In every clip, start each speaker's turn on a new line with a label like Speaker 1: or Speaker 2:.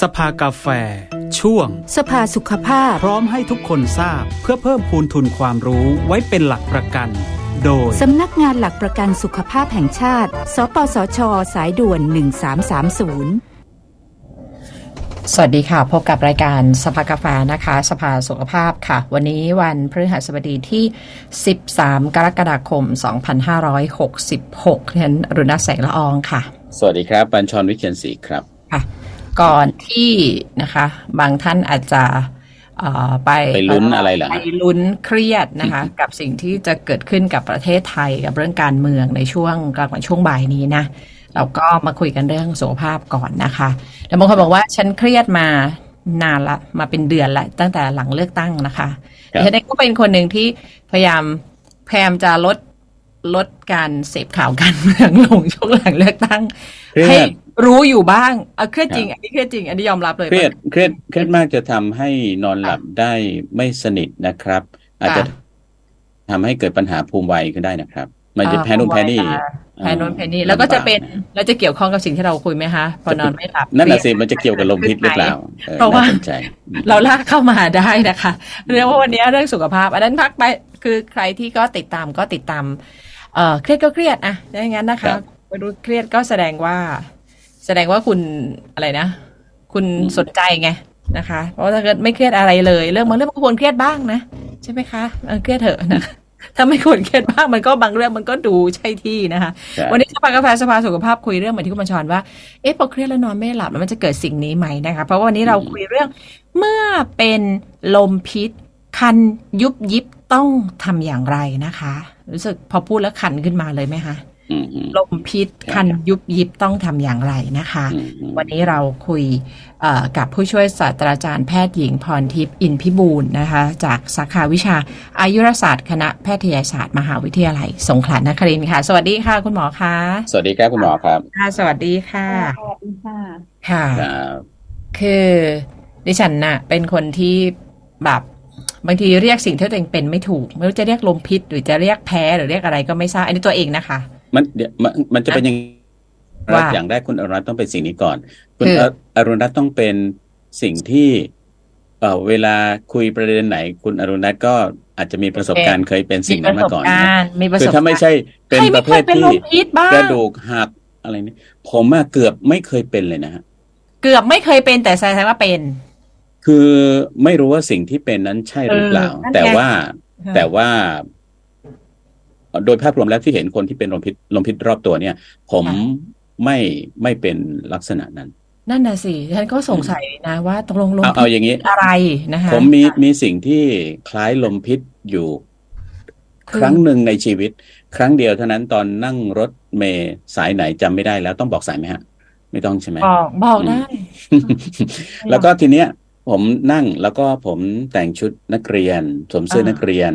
Speaker 1: สภากาแฟ ช่วง
Speaker 2: สภาสุขภาพ
Speaker 1: พร้อมให้ทุกคนทราบเพื่อเพิ่มพูนทุนความรู้ไว้เป็นหลักประกัน โดย
Speaker 2: สำนักงานหลักประกันสุขภาพแห่งชาติ สปสช สายด่วน 1330
Speaker 3: สวัสดีค่ะ พบกับรายการสภากาแฟนะคะ สภาสุขภาพค่ะ วันนี้วันพฤหัสบดีที่ 13 กรกฎาคม 2566เรียนรุณแสงละอองค่ะ
Speaker 4: สวัสดีครับ บัญชรวิเชียนศรีครับ
Speaker 3: ค่ะ ก่อนที่นะคะ บางท่านอาจจะเอ่อไป
Speaker 4: ไปลุ้นอะไรเหรอฮะ
Speaker 3: ไปลุ้นเครียดนะคะ กับสิ่งที่จะเกิดขึ้นกับประเทศไทยกับเรื่องการเมืองในช่วงกลางวันช่วงบ่ายนี้นะเราก็มาคุยกันเรื่องสุขภาพก่อนนะคะแต่บางคนบอกว่าฉันเครียดมานานละมาเป็นเดือนละตั้งแต่หลังเลือกตั้งนะคะ
Speaker 4: ครับ
Speaker 3: ดิฉันเองก็เป็นคนหนึ่งที่พยายามพยายามจะลดลดการเสพข่าวการเมืองลงช่วงหลังเลือกตั้ง
Speaker 4: เครียด
Speaker 3: ให้ รู้อยู่บ้างเอาเครียดจริง อันนี้เครียดจริง อันนี้ยอมรับเลย
Speaker 4: เครียดเครียดเครียดมากจะทำให้นอนหลับได้ไม่สนิทนะครับ อาจจะทำให้เกิดปัญหาภูมิไวขึ้นได้นะครับ มันจะแพ้นู่นแพ้นี่
Speaker 3: แพ้นู่นแพ้นี่แล้วก็จะเป็นแล้วจะเกี่ยวข้องกับสิ่งที่เราคุยไหมคะพอนอนไม่หลับ
Speaker 4: นั่นน่ะ
Speaker 3: เครี
Speaker 4: สิ
Speaker 3: ยด
Speaker 4: มันจะเกี่ยวกับลมพิษหรือเปล่าออ
Speaker 3: เพราะว่า
Speaker 4: น่สนใจ
Speaker 3: เราลากเข้ามาได้นะคะเรียกว่าวันนี้เรื่องสุขภาพ อันนั้นพักไปคือใครที่ก็ติดตามก็ติดตาม เอ่อเครียดก็เครียดอะอย่างนั้นนะคะไม่รู้เครียดก็แสดงว่า แสดงว่าคุณอะไรนะ คุณสนใจไงนะคะ เพราะว่าถ้าเกิดไม่เครียดอะไรเลย เรื่องบางเรื่องมันก็ควรเครียดบ้างนะใช่ไหมคะเออเครียดเถอะนะถ้าไม่ควรเครียดบ้างมันก็บางเรื่องมันก็ดูใช่ที่นะคะ
Speaker 4: ครับ
Speaker 3: วันนี้สภากาแฟสภาสุขภาพคุยเรื่องเหมือนที่คุณบัญชรว่าเอ๊ะพอเครียดแล้วนอนไม่หลับแล้วมันจะเกิดสิ่งนี้ไหมนะคะ เพราะว่าวันนี้เราคุยเรื่องเมื่อเป็นลมพิษ คันยุบยิบต้องทำอย่างไรนะคะ รู้สึกพอพูดแล้วคันขึ้นมาเลยไหมคะ
Speaker 4: อืมอืม
Speaker 3: ลมพิษคันยุบยิบต้องทำอย่างไรนะคะ
Speaker 4: อืมอืม
Speaker 3: วันนี้เราคุยเอ่อกับผู้ช่วยศาสตราจารย์แพทย์หญิงพรทิพย์อินพิบูลนะคะ จากสาขาวิชาอายุรศาสตร์คณะแพทยศาสตร์มหาวิทยาลัย สงขลานครินทร์ค่ะ สวัสดีค่ะคุณหมอคะ
Speaker 4: สวัสดีครับคุณหมอครับ
Speaker 3: ค่ะสวัสดีค่ะ
Speaker 5: สวัสดีค่ะ
Speaker 3: ค่ะ
Speaker 4: ครับ
Speaker 3: คือดิฉันน่ะ เป็นคนที่แบบบางทีเรียกสิ่งที่ตัวเองเป็นไม่ถูก ไม่รู้จะเรียกลมพิษหรือจะเรียกแพ้หรือเรียกอะไรก็ไม่ทราบอันนี้ตัวเองนะคะ
Speaker 4: มันเดี๋ยวมันมันจะเป็นยัง
Speaker 3: ว่า
Speaker 4: อย่างแรกคุณอรุณรัตน์ต้องเป็นสิ่งนี้ก่อน คุณ
Speaker 3: คือ
Speaker 4: อรุณรัตน์ต้องเป็นสิ่งที่เอ่อเวลาคุยประเด็นไหน คุณอรุณรัตน์ก็อาจจะมีประสบการณ์เคยเป็นสิ่งนั้นมาก่อน
Speaker 3: มีประสบ
Speaker 4: นะ
Speaker 3: การณ์มีประส
Speaker 4: คือบถ้าไม่
Speaker 3: การณ์
Speaker 4: ใช่เป็น
Speaker 3: ใคร
Speaker 4: ป
Speaker 3: ไม่
Speaker 4: ระ
Speaker 3: เค
Speaker 4: เภ
Speaker 3: ย
Speaker 4: ท
Speaker 3: เป็น
Speaker 4: ที่
Speaker 3: ลมพิษบ้าง
Speaker 4: กระดูกหักอะไรนี่ผมอะเกือบไม่เคยเป็นเลยนะฮะ
Speaker 3: เกือบไม่เคยเป็นแต่แสดงว่าเป็น
Speaker 4: คือไม่รู้ว่าสิ่งที่เป็นนั้นใช่หรือเปล่า
Speaker 3: เออนั่นไง
Speaker 4: แต่ว่า
Speaker 3: ค่ะ
Speaker 4: แต่ว่า โดยภาพรวมแล้วที่เห็นคนที่เป็นลมพิษลมพิษรอบตัวเนี่ย ผมไม่ไม่เป็นลักษณะนั้น
Speaker 3: นั่นน่ะสิฉันก็สงสัยนะว่าตกลงลม
Speaker 4: เอาเอาอย่างนี้
Speaker 3: พิษอะไรนะคะ
Speaker 4: ผมมีมีสิ่งที่คล้ายลมพิษอยู่
Speaker 3: คือ
Speaker 4: ครั้งหนึ่งในชีวิต ครั้งเดียวเท่านั้นตอนนั่งรถเมย์สายไหนจำไม่ได้แล้วต้องบอกสายไหมฮะ ไม่ต้องใช่ไหม
Speaker 3: บอกบอกได้
Speaker 4: แล้วก็ทีเนี้ย ผมนั่งแล้วก็ผมแต่งชุดนักเรียนสวมเสื้อ
Speaker 3: อ่า
Speaker 4: นักเรียน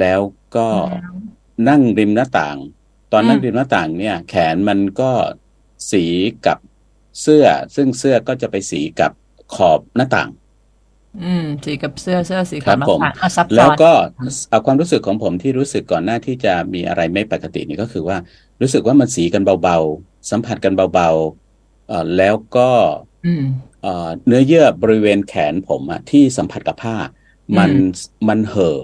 Speaker 4: แล้วก็
Speaker 3: แล้ว
Speaker 4: นั่งริมหน้าต่าง ตอน
Speaker 3: อืม
Speaker 4: นั่งริมหน้าต่างเนี่ย แขนมันก็สีกับเสื้อ ซึ่งเสื้อก็จะไปสีกับขอบหน้าต่าง
Speaker 3: อืม สีกับเสื้อเสื้อสี
Speaker 4: ครั
Speaker 3: ขาว
Speaker 4: บผม
Speaker 3: น้ำตาลอะซับซ้
Speaker 4: แล้ว
Speaker 3: อน
Speaker 4: ก็เอาความรู้สึกของผมที่รู้สึกก่อนหน้าที่จะมีอะไรไม่ปกตินี่ก็คือว่า รู้สึกว่ามันสีกันเบาๆ สัมผัสกันเบาๆเอ่อแล้วก็
Speaker 3: อืม
Speaker 4: เอ่อเนื้อเยื่อบริเวณแขนผมอะที่สัมผัสกับผ้า มันมันเห่อ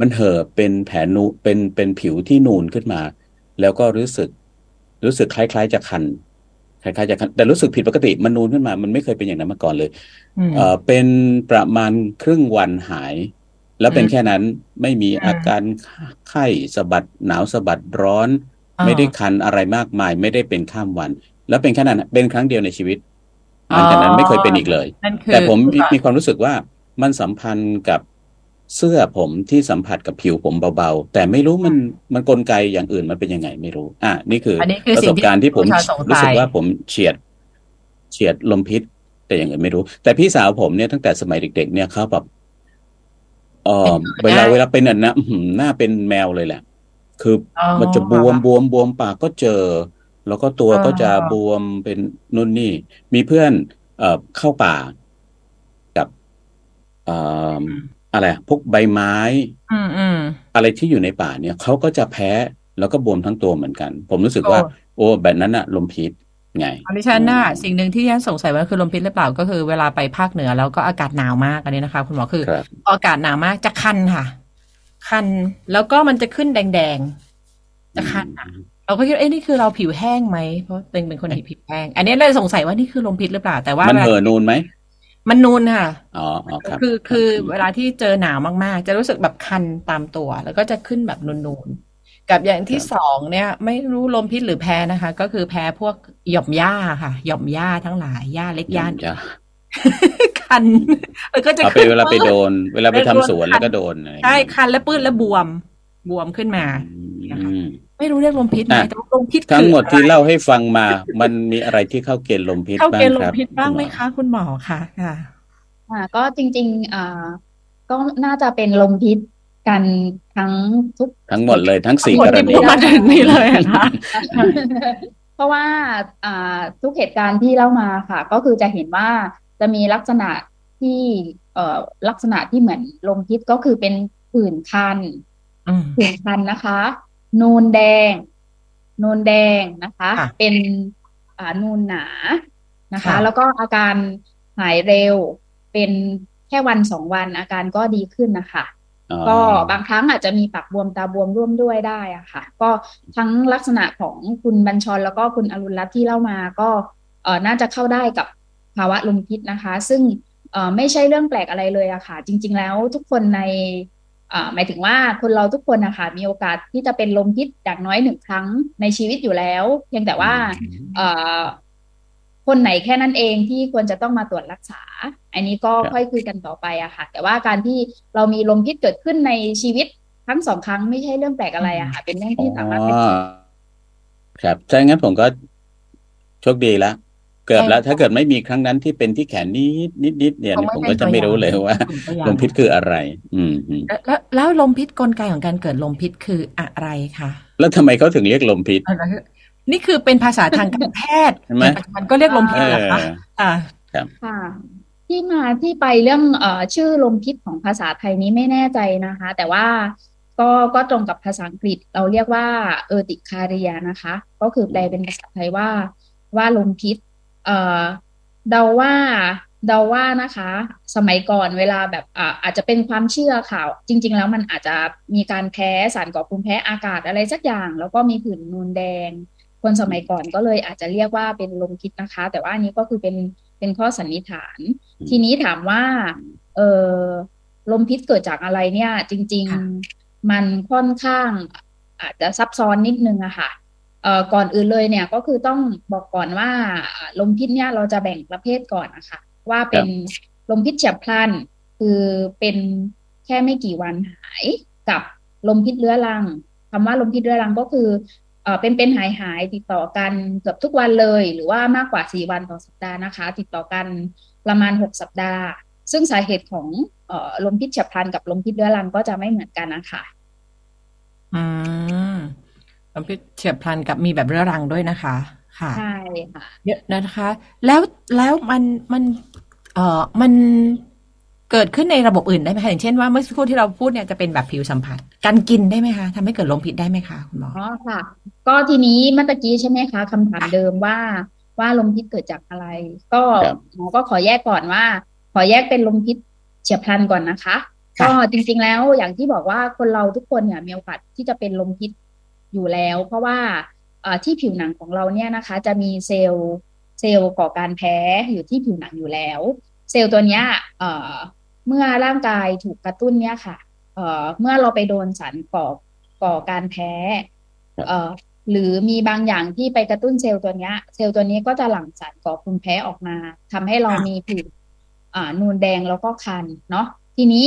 Speaker 4: มันเห่อเป็นแผลนูเป็นเป็นผิวที่นูนขึ้นมา แล้วก็รู้สึก รู้สึกคล้าย ๆ จะคันคล้ายๆจะคันแต่รู้สึกผิดปกติมันนูนขึ้นมา มันไม่เคยเป็นอย่างนั้นมาก่อนเลย
Speaker 3: อืม
Speaker 4: เอ่อเป็นประมาณครึ่งวันหาย แล้วเป็น
Speaker 3: อืม
Speaker 4: แค่นั้นไม่มี
Speaker 3: อืม
Speaker 4: อาการไข้สะบัดหนาวสะบัดร้อน
Speaker 3: อ่า
Speaker 4: ไม่ได้คันอะไรมากมาย ไม่ได้เป็นข้ามวัน แล้วเป็นแค่นั้นนะเป็นครั้งเดียวในชีวิตหลังจากนั้นไม่เคยเป็นอีกเลย
Speaker 3: นั่นคือ
Speaker 4: แต่ผมมีมีความรู้สึกว่ามันสัมพันธ์กับ เสื้อผมที่สัมผัสกับผิวผมเบาๆ แต่ไม่รู้มันมันกลไกอย่างอื่นมันเป็นยังไงไม่รู้ อะนี่คืออน
Speaker 3: นี้คือ
Speaker 4: ประ
Speaker 3: สิ่
Speaker 4: ส
Speaker 3: ง
Speaker 4: บ
Speaker 3: ที่
Speaker 4: การณ์ที่ผม
Speaker 3: ผู้ชายสงสัย
Speaker 4: รู้สึกว่าผมเฉียดเฉียดลมพิษ แต่อย่างอื่นไม่รู้ แต่พี่สาวผมเนี่ยตั้งแต่สมัยเด็ก ๆ เนี่ยเขาแบบเออเวลาเวลาเป็นอะนะอื้อหือหน้าเป็นแมวเลยแหละ คือ
Speaker 3: อ๋อ
Speaker 4: มันจะบวมบวมบวมปากก็เจอ แล้วก็ตัว
Speaker 3: อ๋อ
Speaker 4: ก็จะบวมเป็นนู่นนี่ มีเพื่อน เอ่อเข้าป่ากับเอ่อ อะไรอะพวกใบไม้
Speaker 3: อืมอืม
Speaker 4: อะไรที่อยู่ในป่าเนี่ยเขาก็จะแพ้แล้วก็บวมทั้งตัวเหมือนกัน ผมรู้สึกว่า
Speaker 3: โอ้
Speaker 4: โอ้แบบนั้นอะลมพิษไง
Speaker 3: อันนี้ฉันน่ะสิ่งหนึ่งที่ฉันสงสัยว่าคือลมพิษหรือเปล่าก็คือเวลาไปภาคเหนือแล้วก็อากาศหนาวมากอันนี้นะคะ คุณหมอคือ
Speaker 4: ครับ
Speaker 3: พออากาศหนาวมากจะคันค่ะ คันแล้วก็มันจะขึ้นแดงๆจะคันอะเราก็คิดว่าเอ๊ะนี่คือเราผิวแห้งไหมเพราะเป็นเป็นคนที่ผิวแห้ง อันนี้เลยสงสัยว่านี่คือลมพิษหรือเปล่าแต่ว่า
Speaker 4: มันเห่อนูนไหม
Speaker 3: มันนูนค่ะ
Speaker 4: อ๋ออ๋อครับ
Speaker 3: คือคือ
Speaker 4: รับ
Speaker 3: เวลาที่เจอหนาวมากๆ จะรู้สึกแบบคันตามตัว แล้วก็จะขึ้นแบบนูนๆ กับอย่างที่สองเนี่ย ไม่รู้ลมพิษหรือแพ้นะคะ ก็คือแพ้พวกหย่อมหญ้าค่ะ หย่อมหญ้าทั้งหลายหญ้าเล็กหญ้า
Speaker 4: อย่า
Speaker 3: คัน แล้วก็จะ
Speaker 4: เอาไป
Speaker 3: ขึ้น
Speaker 4: เวลาไปโดน เวลาไป
Speaker 3: แล้ว
Speaker 4: ทำ
Speaker 3: โดน
Speaker 4: สวน
Speaker 3: คัน
Speaker 4: แล้วก็โดนอะไรอย่าง
Speaker 3: ใช่
Speaker 4: เงี้ย
Speaker 3: คันและปื้นและบวม บวมขึ้นมา
Speaker 4: อืม
Speaker 3: ไม่รู้เรียกลมพิษไหม
Speaker 4: อะ
Speaker 3: แต่ว่าลมพิษ
Speaker 4: ทั้งหมด
Speaker 3: คือ
Speaker 4: ที่
Speaker 3: อะไร
Speaker 4: เล่าให้ฟังมา มันมีอะไรที่เข้าเกณฑ์ลมพิษ
Speaker 3: เข้า
Speaker 4: บ้า
Speaker 3: เก
Speaker 4: ง
Speaker 3: ณฑ์ล
Speaker 4: ค
Speaker 3: ม
Speaker 4: รับ
Speaker 3: พิษบ้างไหม
Speaker 4: ณอ
Speaker 3: คะคุณหมอคะค่ะ
Speaker 5: อ่าก็จริงๆอ่าก็น่าจะเป็นลมพิษกันทั้งทุก
Speaker 4: ทั้งหมดเลยทั้งสี่
Speaker 3: หมด
Speaker 4: กร
Speaker 3: ที่
Speaker 4: ณี
Speaker 3: พูดมาถึงนี่เลยอะนะ
Speaker 5: เพราะว่าอ่าทุกเหตุการณ์ที่เล่ามาค่ะ ก็คือจะเห็นว่าจะมีลักษณะที่เอ่อลักษณะที่เหมือนลมพิษก็คือเป็นผื่นคัน
Speaker 3: อืม
Speaker 5: ผื่นคันนะคะ นูนแดง นูนแดงนะคะ
Speaker 3: ค่ะ
Speaker 5: เป็นอ่านูนหนานะคะ
Speaker 3: ค่ะ
Speaker 5: แล้วก็อาการหายเร็วเป็นแค่วันสองวันอาการก็ดีขึ้นนะคะ
Speaker 4: อ๋อ
Speaker 5: ก็บางครั้งอาจจะมีปากบวมตาบวมร่วมด้วยได้อะค่ะ ก็ทั้งลักษณะของคุณบัญชรแล้วก็คุณอรุณรัตน์ที่เล่ามาก็เอ่อน่าจะเข้าได้กับภาวะลมพิษนะคะ ซึ่งเอ่อไม่ใช่เรื่องแปลกอะไรเลยอะค่ะ จริง ๆ แล้วทุกคนในเอ่อ หมายถึงว่าคนเราทุกคนนะคะมีโอกาสที่จะเป็นลมพิษอย่างน้อยหนึ่งครั้งในชีวิตอยู่แล้วเพียงแต่ว่าเอ่อคนไหนแค่นั้นเองที่ควรจะต้องมาตรวจรักษา อันนี้ก็
Speaker 4: ครับ
Speaker 5: ค่อยคุยกันต่อไปอะค่ะ แต่ว่าการที่เรามีลมพิษเกิดขึ้นในชีวิตทั้งสองครั้งไม่ใช่เรื่องแปลกอะไรอะค่ะ เป็นเรื่องที่สามารถเป็น
Speaker 4: อ๋อครับถ้าอย่างนั้นผมก็โชคดีละ เกือบแล้ว
Speaker 3: ใช่
Speaker 4: ถ้าเกิดไม่มีครั้งนั้นที่เป็นที่แขนนิดนิดนิดเนี่ย
Speaker 3: คงไม่
Speaker 4: ผม
Speaker 3: เป็
Speaker 4: ก็
Speaker 3: น
Speaker 4: จะไม่
Speaker 3: ตัวอย่าง
Speaker 4: รู้เลยว่า
Speaker 3: ตัวอย่าง
Speaker 4: ลมพิษคืออะไร อืมอืม
Speaker 3: แล้วแล้วแล้วลมพิษกลไกของการเกิดลมพิษคืออะไรคะ
Speaker 4: แล้วทำไมเขาถึงเรียกลมพิษ
Speaker 3: เอาละคือนี่คือเป็นภาษาทางการแพทย์
Speaker 4: ใช่ไหม
Speaker 3: ในปัจจุบันก็เรียกลมพิษ
Speaker 4: เอ
Speaker 3: เหรอ
Speaker 4: อ
Speaker 3: คะอ่า
Speaker 5: ค่ะที่มาที่ไปเรื่องเอ่อชื่อลมพิษของภาษาไทยนี้ไม่แน่ใจนะคะ แต่ว่าก็ก็ตรงกับภาษาอังกฤษเราเรียกว่าเออติคาเรียนะคะ ก็คือแปลเป็นภาษาไทยว่าว่าลมพิษ เอ่อเดาว่าเดาว่านะคะ สมัยก่อนเวลาแบบอ่าอาจจะเป็นความเชื่อข่าว จริง ๆ แล้วมันอาจจะมีการแพ้สารก่อภูมิแพ้อากาศอะไรสักอย่าง แล้วก็มีผื่นนูนแดง คนสมัยก่อนก็เลยอาจจะเรียกว่าเป็นลมพิษนะคะ แต่ว่าอันนี้ก็คือเป็นเป็นข้อสันนิษฐาน
Speaker 4: อืม
Speaker 5: ทีนี้ถามว่าเออลมพิษเกิดจากอะไรเนี่ย จริง
Speaker 3: ค่ะ
Speaker 5: ๆมันค่อนข้างอาจจะซับซ้อนนิดนึงอะค่ะเอ่อ ก่อนอื่นเลยเนี่ยก็คือต้องบอกก่อนว่าอ่าลมพิษเนี่ยเราจะแบ่งประเภทก่อนนะคะว่าเป็นลมพิษเฉียบพลัน คือเป็นแค่ไม่กี่วันหายกับลมพิษเรื้อรังคำว่าลมพิษเรื้อรังก็คือเอ่อเป็นเป็นหายหายติดต่อกันเกือบทุกวันเลย หรือว่ามากกว่าสี่วันต่อสัปดาห์นะคะ ติดต่อกันประมาณหกสัปดาห์ ซึ่งสาเหตุของเอ่อลมพิษเฉียบพลันกับลมพิษเรื้อรังก็จะไม่เหมือนกันนะคะ
Speaker 3: อืม ลมพิษเฉียบพลันกับมีแบบเรื้อรังด้วยนะคะ ค่ะ
Speaker 5: ใช่ค่ะ
Speaker 3: เยอะนะคะ แล้วแล้วมันมันเอ่อมันเกิดขึ้นในระบบอื่นได้ไหมคะอย่างเช่นว่าเมื่อสักครู่ที่เราพูดเนี่ยจะเป็นแบบผิวสัมผัส การกินได้ไหมคะทำให้เกิดลมพิษได้ไหมคะคุณหมอ
Speaker 5: อ๋อค่ะ ก็ทีนี้เมื่อตะกี้ใช่ไหมคะคำถามเดิมว่าว่าลมพิษเกิดจากอะไร ก็
Speaker 4: ครับ
Speaker 5: หมอก็ขอแยกก่อนว่า ขอแยกเป็นลมพิษเฉียบพลันก่อนนะคะ
Speaker 3: ค่ะ
Speaker 5: ก็จริงๆแล้วอย่างที่บอกว่าคนเราทุกคนเนี่ยมีโอกาสที่จะเป็นลมพิษ อยู่แล้ว เพราะว่าที่ผิวหนังของเราเนี่ยนะคะ จะมีเซลล์เซลล์ก่อการแพ้อยู่ที่ผิวหนังอยู่แล้ว เซลล์ตัวเนี้ยเมื่อร่างกายถูกกระตุ้นเนี่ยค่ะเมื่อเราไปโดนสารก่อก่อการแพ้หรือมีบางอย่างที่ไปกระตุ้นเซลล์ตัวเนี้ยเซลล์ตัวนี้ก็จะหลั่งสารก่อภูมิแพ้ออกมาทำให้เรามีผื่นอ่านูนแดงแล้วก็คันเนาะทีนี้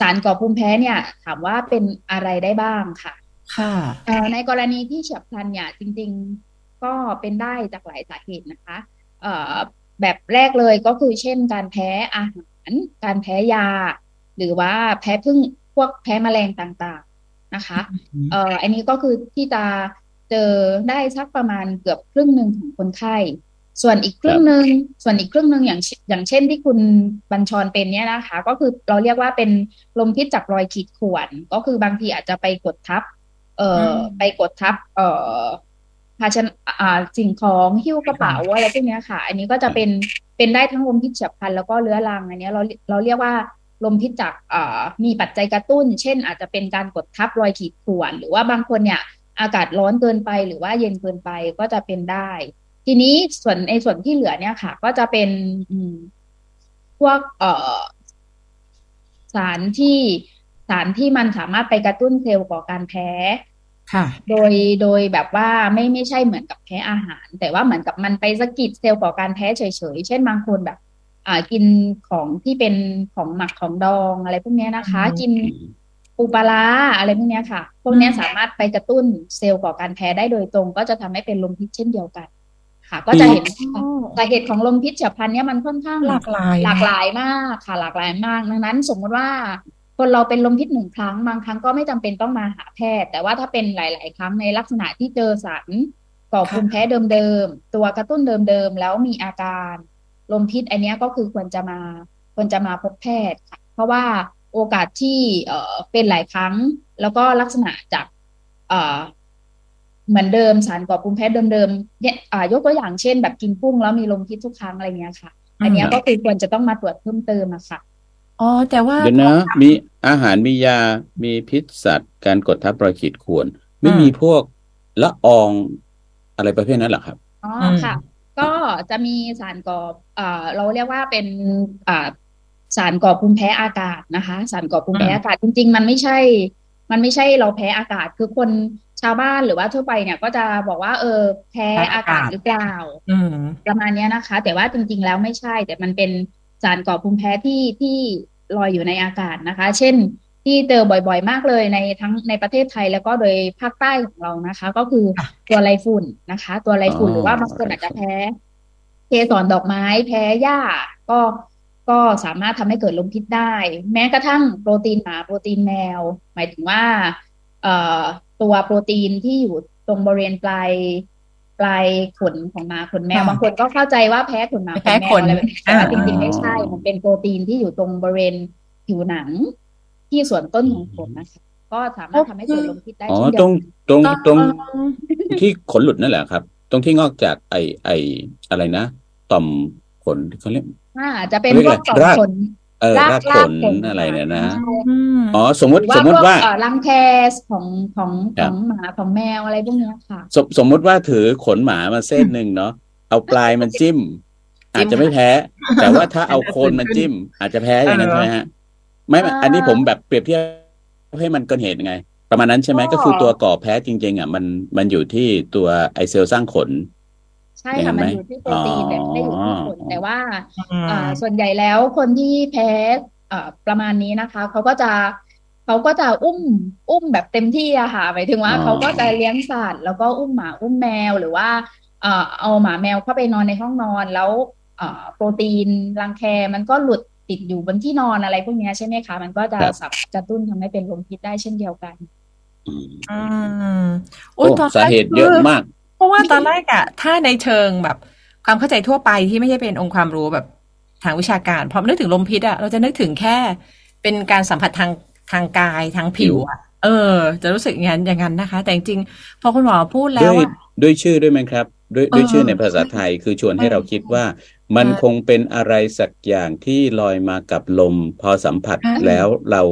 Speaker 5: สารก่อภูมิแพ้เนี่ย ถามว่าเป็นอะไรได้บ้างค่ะ
Speaker 3: ค่ะ
Speaker 5: เอ่อในกรณีที่เฉียบพลันเนี่ยจริง ๆก็เป็นได้จากหลายสาเหตุนะคะเอ่อแบบแรกเลยก็คือเช่นการแพ้อาหาร การแพ้ยา หรือว่าแพ้พึ่งพวกแพ้แมลงต่างๆนะคะเอ่ออันนี้ก็คือที่จะเจอได้สักประมาณเกือบครึ่งหนึ่งของคนไข้ ส่วนอีกครึ่งหนึ่งส่วนอีกครึ่งหนึ่งอย่างเช่นอย่างเช่นที่คุณบัญชรเป็นเนี่ยนะคะ ก็คือเราเรียกว่าเป็นลมพิษจากรอยขีดข่วนก็คือบางทีอาจจะไปกดทับ เอ่อ
Speaker 3: อืม
Speaker 5: ไปกดทับ เอ่อภาชนะอ่าสิ่งของหิ้วกระเป๋าอะไรพวกเนี้ยค่ะ อันนี้ก็จะเป็นเป็นได้ทั้งลมพิษฉับพลันแล้วก็เรื้อรังอันเนี้ยเราเราเรียกว่าลมพิษจากอ่ามีปัจจัยกระตุ้น เช่น อาจจะเป็นการกดทับรอยขีดข่วนหรือว่าบางคนเนี่ย อากาศร้อนเกินไปหรือว่าเย็นเกินไปก็จะเป็นได้ ทีนี้ส่วนในส่วนที่เหลือเนี่ยค่ะ ก็จะเป็นอืมพวกเอ่อสารที่ สารที่มันสามารถไปกระตุ้นเซลล์ก่อการแพ้
Speaker 3: ค่ะ
Speaker 5: โดยโดยแบบว่าไม่ไม่ใช่เหมือนกับแพ้อาหาร แต่ว่าเหมือนกับมันไปสะกิดเซลล์ก่อการแพ้เฉยๆ เช่นบางคนแบบ อ่ากินของที่เป็นของหมักของดองอะไรพวกเนี้ยนะคะ
Speaker 3: อืม
Speaker 5: กินปูปลาร้าอะไรพวกเนี้ยค่ะ พวกเนี้ยสามารถไปกระตุ้นเซลล์ก่อการแพ้ได้โดยตรง ก็จะทำให้เป็นลมพิษเช่นเดียวกัน ค่ะ ก็จะเห็นสาเหตุของลมพิษฉับพลันเนี่ยมันค่อนข้าง
Speaker 3: หลากหลาย
Speaker 5: หลากหลายมากค่ะ หลากหลายมาก ดังนั้น สมมติว่า คนเราเป็นลมพิษหนึ่งครั้ง บางครั้งก็ไม่จำเป็นต้องมาหาแพทย์ แต่ว่าถ้าเป็นหลาย ๆ ครั้งในลักษณะที่เจอสารก่อภูมิแพ้เดิม ๆ ตัวกระตุ้นเดิม ๆ แล้วมีอาการลมพิษอันเนี้ยก็คือควรจะมาควรจะมาพบแพทย์ค่ะ เพราะว่าโอกาสที่เอ่อเป็นหลายครั้ง แล้วก็ลักษณะจากเอ่อเหมือนเดิมสารก่อภูมิแพ้เดิมๆเนี่ยอ่ายกตัวอย่างเช่น แบบกินกุ้งแล้วมีลมพิษทุกครั้งอะไรเงี้ยค่ะ อันเนี้ยก็คือควรจะต้องมาตรวจเพิ่มเติมอะค่ะ
Speaker 3: อ๋อแต่ว่า
Speaker 4: เดี๋ยวนะ มีอาหารมียา มีพิษสัตว์ การกดทับรอยขีดข่วน ไม่
Speaker 3: อืม
Speaker 4: มีพวกละอองอะไรประเภทนั้นเหรอครับ
Speaker 5: อ๋อ
Speaker 3: อืม
Speaker 5: ค่ะ ก็จะมีสารก่อเอ่อเราเรียกว่าเป็นอ่าสารก่อภูมิแพ้อากาศนะคะ สารก่อภูมิแพ้อากาศจริง ๆ มันไม่ใช่ มันไม่ใช่เราแพ้อากาศคือคนชาวบ้านหรือว่าทั่วไปเนี่ยก็จะบอกว่า เออ แพ้อากาศหรือเปล่า
Speaker 3: อืม
Speaker 5: ประมาณเนี้ยนะคะ แต่ว่าจริง ๆ แล้วไม่ใช่ แต่มันเป็น สารก่อภูมิแพ้ที่ที่ลอยอยู่ในอากาศนะคะ เช่นที่เจอบ่อยๆ มากเลยในทั้งในประเทศไทยแล้วก็โดยภาคใต้ของเรานะคะ ก็คือ
Speaker 3: ค่ะ
Speaker 5: ตัวไรฝุ่นนะคะ ตัวไรฝุ่น
Speaker 4: อ๋อ
Speaker 5: หรือว่าบางคนอาจจะ
Speaker 4: ไรฝุ่น
Speaker 5: แพ้เกสรดอกไม้ แพ้หญ้าก็ก็สามารถทำให้เกิดลมพิษได้ แม้กระทั่งโปรตีนหมาโปรตีนแมว หมายถึงว่า เอ่อตัวโปรตีนที่อยู่ตรงบริเวณปลาย ปลายขนของหมาขนแมว
Speaker 3: ค่ะ
Speaker 5: บางคนก็เข้าใจว่าแพ้ขนหมาข
Speaker 3: แพ้
Speaker 5: นแม
Speaker 3: ข
Speaker 5: วนอะไรแบบนี้แต่ว่า
Speaker 3: อ่า
Speaker 5: จริงๆไม่ใช่ มันเป็นโปรตีนที่อยู่ตรงบริเวณผิวหนัง ที่ส่วนต้นของขนนะคะก็สามารถทำให้เกิดลมพิษได้
Speaker 4: อ๋อ
Speaker 5: เช่นเดี
Speaker 4: ต
Speaker 5: ย
Speaker 4: ร
Speaker 5: ว
Speaker 4: ง
Speaker 5: กัน
Speaker 4: ตรงตรง
Speaker 3: เอ่อ
Speaker 4: ที่ขนหลุดนั่นแหละครับ ตรงที่งอกจากไอไออะไรนะ ต่อมขนเขาเรียก
Speaker 5: อ่าจะเป็น
Speaker 4: เรีย
Speaker 5: พ
Speaker 4: ก
Speaker 5: ว
Speaker 4: อะ
Speaker 5: ก
Speaker 4: ไร
Speaker 5: ต่อม
Speaker 4: ราก
Speaker 5: ขน
Speaker 4: เออ
Speaker 5: ราก
Speaker 4: รากข
Speaker 5: ราก
Speaker 4: น
Speaker 5: ขน
Speaker 4: อะไรเนี่ยนะ
Speaker 5: ใช่
Speaker 3: อืม
Speaker 4: อ๋อสมม
Speaker 5: ห
Speaker 4: ติ
Speaker 5: รือ
Speaker 4: ส
Speaker 5: ว่าม
Speaker 4: ม
Speaker 5: พ
Speaker 4: ติ
Speaker 5: วก
Speaker 4: ว่า
Speaker 5: เอ่อรังแคของของ
Speaker 4: ค
Speaker 5: ข
Speaker 4: รับ
Speaker 5: องหมาของแมวอะไรพวกเนี้ยค่ะ
Speaker 4: สมสมมุติว่าถือขนหมามาเส้นหนึ่งเนาะเอาปลายมันจิ้ม อาจจะไม่แพ้ แต่ว่าถ้าเอาโคนมันจิ้ม อาจจะแพ้อย่างนั้นใช่ไหมฮะไม่ไม่
Speaker 5: อ่า
Speaker 4: อันนี้ผมแบบเปรียบเทียบให้มันเกินเหตุไง ประมาณนั้นใช่ไหม
Speaker 5: ก็
Speaker 4: ก็คือตัวก่อแพ้จริง ๆ อะ มันมันอยู่ที่ตัวไอเซลล์สร้างขน
Speaker 5: ใช่
Speaker 4: อย่างนั้
Speaker 5: ค่ะ
Speaker 4: นไหม
Speaker 5: มันอยู่ที่โปรตีนแต่ไม่ได้อยู่ที่ขน
Speaker 4: อ๋อ
Speaker 5: แต่ว่า
Speaker 3: อืม
Speaker 5: อ่าส่วนใหญ่แล้วคนที่แพ้อ่าประมาณนี้นะคะเขาก็จะเขาก็จะอุ้มอุ้มแบบเต็มที่อะค่ะหมายถึงว่า
Speaker 4: อ๋อ
Speaker 5: เขาก็จะเลี้ยงสัตว์แล้วก็อุ้มหมาอุ้มแมวหรือว่าเอ่อเอาหมาแมวเข้าไปนอนในห้องนอนแล้วเอ่อโปรตีนรังแคมันก็หลุดติดอยู่บนที่นอนอะไรพวกเนี้ยใช่ไหมคะ มันก็จะ
Speaker 4: ครับ
Speaker 5: สามารถกระตุ้นทำให้เป็นลมพิษได้เช่นเดียวกัน
Speaker 4: อืม
Speaker 3: อืม
Speaker 4: โอ้
Speaker 3: ยตอนแรก
Speaker 4: สาเหตุเยอะมาก
Speaker 3: เพ ราะว่าตอนแรกอะถ้าในเชิงแบบ ความเข้าใจทั่วไปที่ไม่ใช่เป็นองค์ความรู้แบบทางวิชาการ พอนึกถึงลมพิษอะเราจะนึกถึงแค่เป็นการสัมผัสทางทางกายทางผิวอะเออ จะรู้สึกอย่างนั้นอย่างนั้นนะคะ แต่จริงๆพอคุณหมอพูดแล้
Speaker 4: ด้
Speaker 3: ว
Speaker 4: วย
Speaker 3: อะ
Speaker 4: ด้วยชื่อด้วยไหมครับ ด้วยด้วย
Speaker 3: เออ
Speaker 4: ชื่อในภาษาไทยคือชวนให้เราคิดว่า มัน
Speaker 3: ใช่
Speaker 4: คงเป็นอะไรสักอย่างที่ลอยมากับลม พอสัมผัส
Speaker 3: ใช่
Speaker 4: แล้วเรา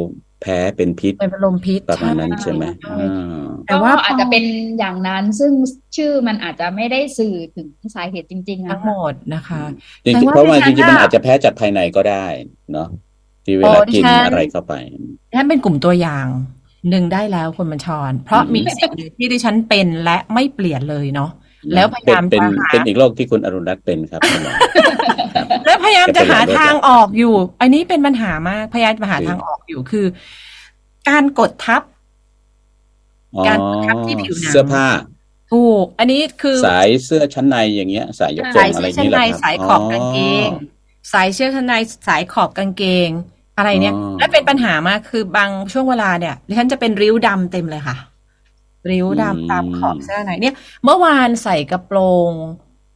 Speaker 4: แพ้เป็นพิษ
Speaker 3: เป็นลมพิษ
Speaker 4: ประมาณนั้นใช่ไหม
Speaker 5: ใช่
Speaker 4: อ่า
Speaker 3: แต่ว่า
Speaker 5: ก็อาจจะ
Speaker 3: พอ
Speaker 5: เป็นอย่างนั้นซึ่งชื่อมันอาจจะไม่ได้สื่อถึงสาเหตุจริงๆ
Speaker 3: ทั้
Speaker 5: อะ
Speaker 3: งหมดนะคะ
Speaker 4: จริง
Speaker 3: แต่
Speaker 4: ๆ
Speaker 3: ว่า
Speaker 4: เพราะว่า
Speaker 3: ดิ
Speaker 4: จ
Speaker 3: ฉัน
Speaker 4: ริงๆมัน
Speaker 3: น่ะ
Speaker 4: อาจจะแพ้จากภายในก็ได้เนาะที่เว
Speaker 3: โอ้
Speaker 4: ลา
Speaker 3: ดิ
Speaker 4: กิน
Speaker 3: ฉัน
Speaker 4: อะไรเข้าไป
Speaker 3: นั่นเป็นกลุ่มตัวอย่างหนึ่งได้แล้วคุณบัญชร เพราะ
Speaker 4: อืม
Speaker 3: มีสิ่งหนึ่งที่ดิฉันเป็นและไม่เปลี่ยนเลยเนาะ แล้วพยายาม
Speaker 4: เป็น
Speaker 3: จะหา
Speaker 4: เป็นอีกโรคที่คุณอรุณรัตน์เป็นครับคุณหมอ
Speaker 3: แล้วพยายามจะหา
Speaker 4: จะเป็นหลายโรค
Speaker 3: ทางออกอยู่ อันนี้เป็นปัญหามากพยายามจะหา
Speaker 4: คือ
Speaker 3: ทางออกอยู่คือ การกดทับ การทับที่ผิวหนัง
Speaker 4: เสื้อผ้า
Speaker 3: ถูก อันนี้คือ
Speaker 4: สายเสื้อชั้นในอย่างเงี้ย สายยกทร
Speaker 3: สางย
Speaker 4: อะไร
Speaker 3: เสื้อ
Speaker 4: อย่าง
Speaker 3: ชั้น
Speaker 4: นี้แหละครับ
Speaker 3: ในสายขอบกางเกง สายเสื้อชั้นในสายขอบกางเกง อะไรเนี่ย
Speaker 4: อ๋อ
Speaker 3: และเป็นปัญหามากคือบางช่วงเวลาเนี่ยดิฉันจะเป็นริ้วดำเต็มเลยค่ะ ริ้วดำตามขอบเสื้อในเนี่ย เมื่อวานใส่กระโปรง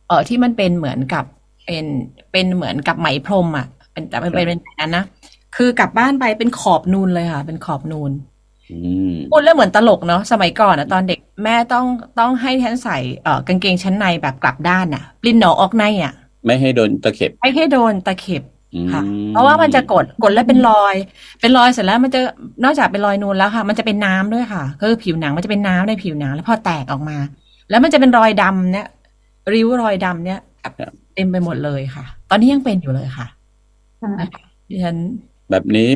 Speaker 3: เออที่มันเป็นเหมือนกับเป็นเป็นเหมือนกับไหมพรมอะเป็นแต่เป็นเป็นแบบนั้นนะคือกลับบ้านไปเป็นขอบนูนเลยค่ะ เป็นขอบนูน
Speaker 4: อืม
Speaker 3: พูดแล้วเหมือนตลกเนาะสมัยก่อนอะตอนเด็กแม่ต้องต้องให้แทนใส่เอ่อกางเกงชั้นในแบบกลับด้านอะปลิ้นหนอออกในอะ
Speaker 4: ไม่ให้โดนตะเข็บ
Speaker 3: ไม่ให้โดนตะเข็บ
Speaker 4: อืม
Speaker 3: ค่ะ เพราะว่ามันจะกดกดแล้วเป็นรอย เป็นรอยเสร็จแล้วมันจะนอกจากเป็นรอยนูนแล้วค่ะ มันจะเป็นน้ำด้วยค่ะก็คือผิวหนังมันจะเป็นน้ำในผิวหนังแล้วพอแตกออกมา แล้วมันจะเป็นรอยดำเนี่ยริ้วรอยดำเนี่ยแบบเต็มไปหมดเลยค่ะ ตอนนี้ยังเป็นอยู่เลยค่ะ
Speaker 5: ค่ะ
Speaker 3: นะคะดิฉัน
Speaker 4: แบบนี้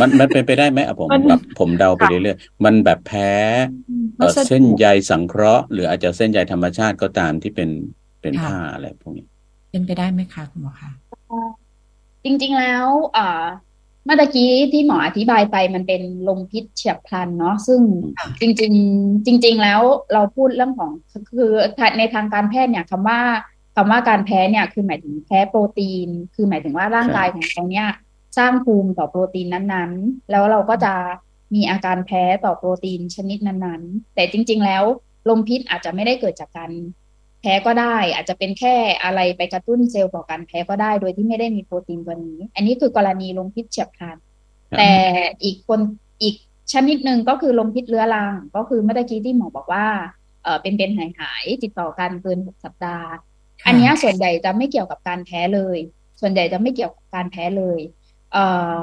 Speaker 4: มันมันเป็นไปได้ไหมอะผม
Speaker 3: มัน
Speaker 4: แบบผมเดาไป
Speaker 3: ค่ะ
Speaker 4: เรื่อยๆมันแบบแพ้เอ่อ
Speaker 3: วัสดุ
Speaker 4: เส้นใยสังเคราะห์ หรืออาจจะเส้นใยธรรมชาติก็ตามที่เป็นเป็น
Speaker 3: ค่ะ
Speaker 4: ผ้าอะไรพวกนี้
Speaker 3: เป็นไปได้ไหมคะคุณหมอคะ
Speaker 5: จริง ๆ แล้วเอ่อเมื่อตะกี้ที่หมออธิบายไปมันเป็นลมพิษเฉียบพลันเนาะซึ่งจริง ๆ จริง ๆ แล้วเราพูดเรื่องของคือในทางการแพทย์เนี่ยคำว่าคำว่าการแพ้เนี่ยคือหมายถึงแพ้โปรตีน คือหมายถึงว่าร่างกายของเขาเนี่ยสร้างภูมิต่อโปรตีนนั้นๆ แล้วเราก็จะมีอาการแพ้ต่อโปรตีนชนิดนั้นๆ แต่จริง ๆ แล้วลมพิษอาจจะไม่ได้เกิดจากการ แพ้ก็ได้ อาจจะเป็นแค่อะไรไปกระตุ้นเซลล์ก่อการแพ้ก็ได้ โดยที่ไม่ได้มีโปรตีนตัวนี้ อันนี้คือกรณีลมพิษเฉียบพลัน
Speaker 4: ครับ
Speaker 5: แต่อีกคนอีกชนิดหนึ่งก็คือลมพิษเรื้อรัง ก็คือเมื่อกี้ที่หมอบอกว่าเออเป็นเป็นหายหายๆติดต่อกันเกินหกสัปดาห์ อันเนี้ยส่วนใหญ่จะไม่เกี่ยวกับการแพ้เลย ส่วนใหญ่จะไม่เกี่ยวกับการแพ้เลย เอ่อ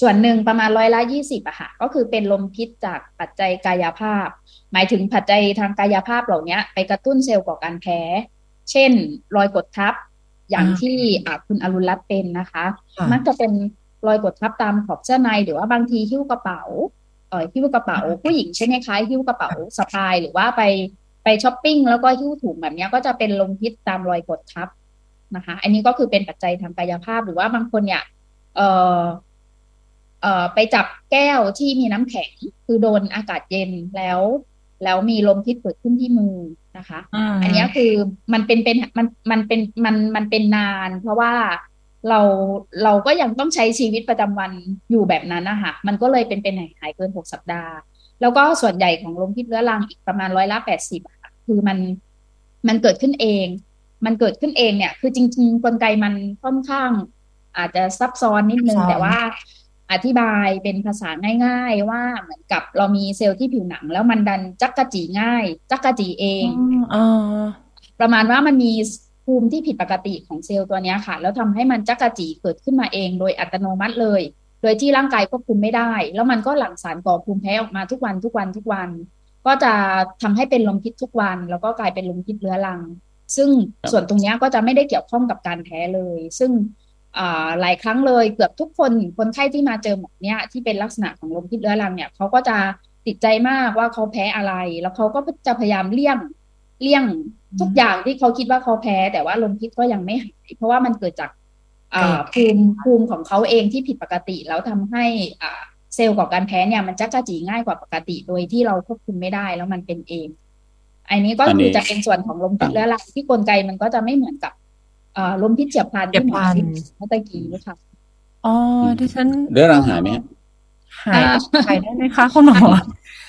Speaker 5: ส่วนหนึ่งประมาณร้อยละยี่สิบอะค่ะ ก็คือเป็นลมพิษจากปัจจัยกายภาพ หมายถึงปัจจัยทางกายภาพเหล่านี้ไปกระตุ้นเซลล์ก่อการแพ้ เช่น รอยกดทับ อย่างที่อ่าคุณอรุณรัตน์เป็นนะคะ
Speaker 3: ค่ะ
Speaker 5: มักจะเป็นรอยกดทับตามขอบเสื้อในหรือว่าบางทีหิ้วกระเป๋าเอ่อหิ้วกระเป๋า ผู้หญิงใช่ไหมคะหิ้วกระเป๋าสะพายหรือว่าไปไปช้อปปิ้งแล้วก็หิ้วถุงแบบเนี้ยก็จะเป็นลมพิษตามรอยกดทับนะคะ อันนี้ก็คือเป็นปัจจัยทางกายภาพหรือว่าบางคนเนี่ยเอ่อเอ่อ ไปจับแก้วที่มีน้ำแข็ง คือโดนอากาศเย็นแล้ว แล้วมีลมพิษเกิดขึ้นที่มือนะคะ
Speaker 3: ม
Speaker 5: อันเนี้ยคือมันเป็นเป็นมันมันเป็นมันมันเป็นนาน เพราะว่าเราเราก็ยังต้องใช้ชีวิตประจำวันอยู่แบบนั้นนะคะมันก็เลยเป็นเป็นหายหายเกินหกสัปดาห์ แล้วก็ส่วนใหญ่ของลมพิษเรื้อรังอีกประมาณร้อยละแปดสิบค่ะคือมันมันเกิดขึ้นเอง มันเกิดขึ้นเองเนี่ย คือจริง ๆ กลไกมันค่อนข้าง อาจจะซับซ้อนนิดนึง
Speaker 3: ซับซ้อน
Speaker 5: แต่ว่า อธิบายเป็นภาษาง่าย ๆ ว่าเหมือนกับเรามีเซลล์ที่ผิวหนัง แล้วมันดันจักกะจีง่าย จักกะจีเอง
Speaker 3: อ๋อ
Speaker 5: ประมาณว่ามันมีภูมิที่ผิดปกติของเซลล์ตัวเนี้ยค่ะ แล้วทำให้มันจักกะจีเกิดขึ้นมาเอง โดยอัตโนมัติเลย โดยที่ร่างกายควบคุมไม่ได้ แล้วมันก็หลั่งสารก่อภูมิแพ้ออกมาทุกวันทุกวันทุกวัน ก็จะทำให้เป็นลมพิษทุกวัน แล้วก็กลายเป็นลมพิษเรื้อรัง ซึ่ง
Speaker 4: ครับ
Speaker 5: ส่วนตรงเนี้ยก็จะไม่ได้เกี่ยวข้องกับการแพ้เลย ซึ่งอ่า หลายครั้งเลยเกือบทุกคนคนไข้ที่มาเจอหมอเนี่ยที่เป็นลักษณะของลมพิษเรื้อรังเนี่ยเขาก็จะติดใจมากว่าเขาแพ้อะไร แล้วเขาก็จะพยายามเลี่ยงเลี่ยงทุกอย่างที่เขาคิดว่าเขาแพ้ แต่ว่าลมพิษก็ยังไม่หายเพราะว่ามันเกิดจากอ่าภูมิภูมิของเขาเองที่ผิดปกติ แล้วทำให้อ่าเซลล์ก่อการแพ้เนี่ยมันจักกะจีง่ายกว่าปกติ โดยที่เราควบคุมไม่ได้แล้วมันเป็นเอง อันนี้ก็
Speaker 4: อัน
Speaker 5: คื
Speaker 4: นี้
Speaker 5: อจะเป็นส่วนของลมพิษเรื้อรังที่กลไกมันก็จะไม่เหมือนกับอ่า ลมพิษเฉียบพลันที่หมอ
Speaker 3: เฉียบพลัน
Speaker 5: เมื่อตะกี้ค่ะ
Speaker 3: อ๋อดิฉัน
Speaker 4: เรื้อรังหายไหมฮะ
Speaker 3: หาย
Speaker 5: อ่า
Speaker 3: หายได้ไหมคะคุณหมอ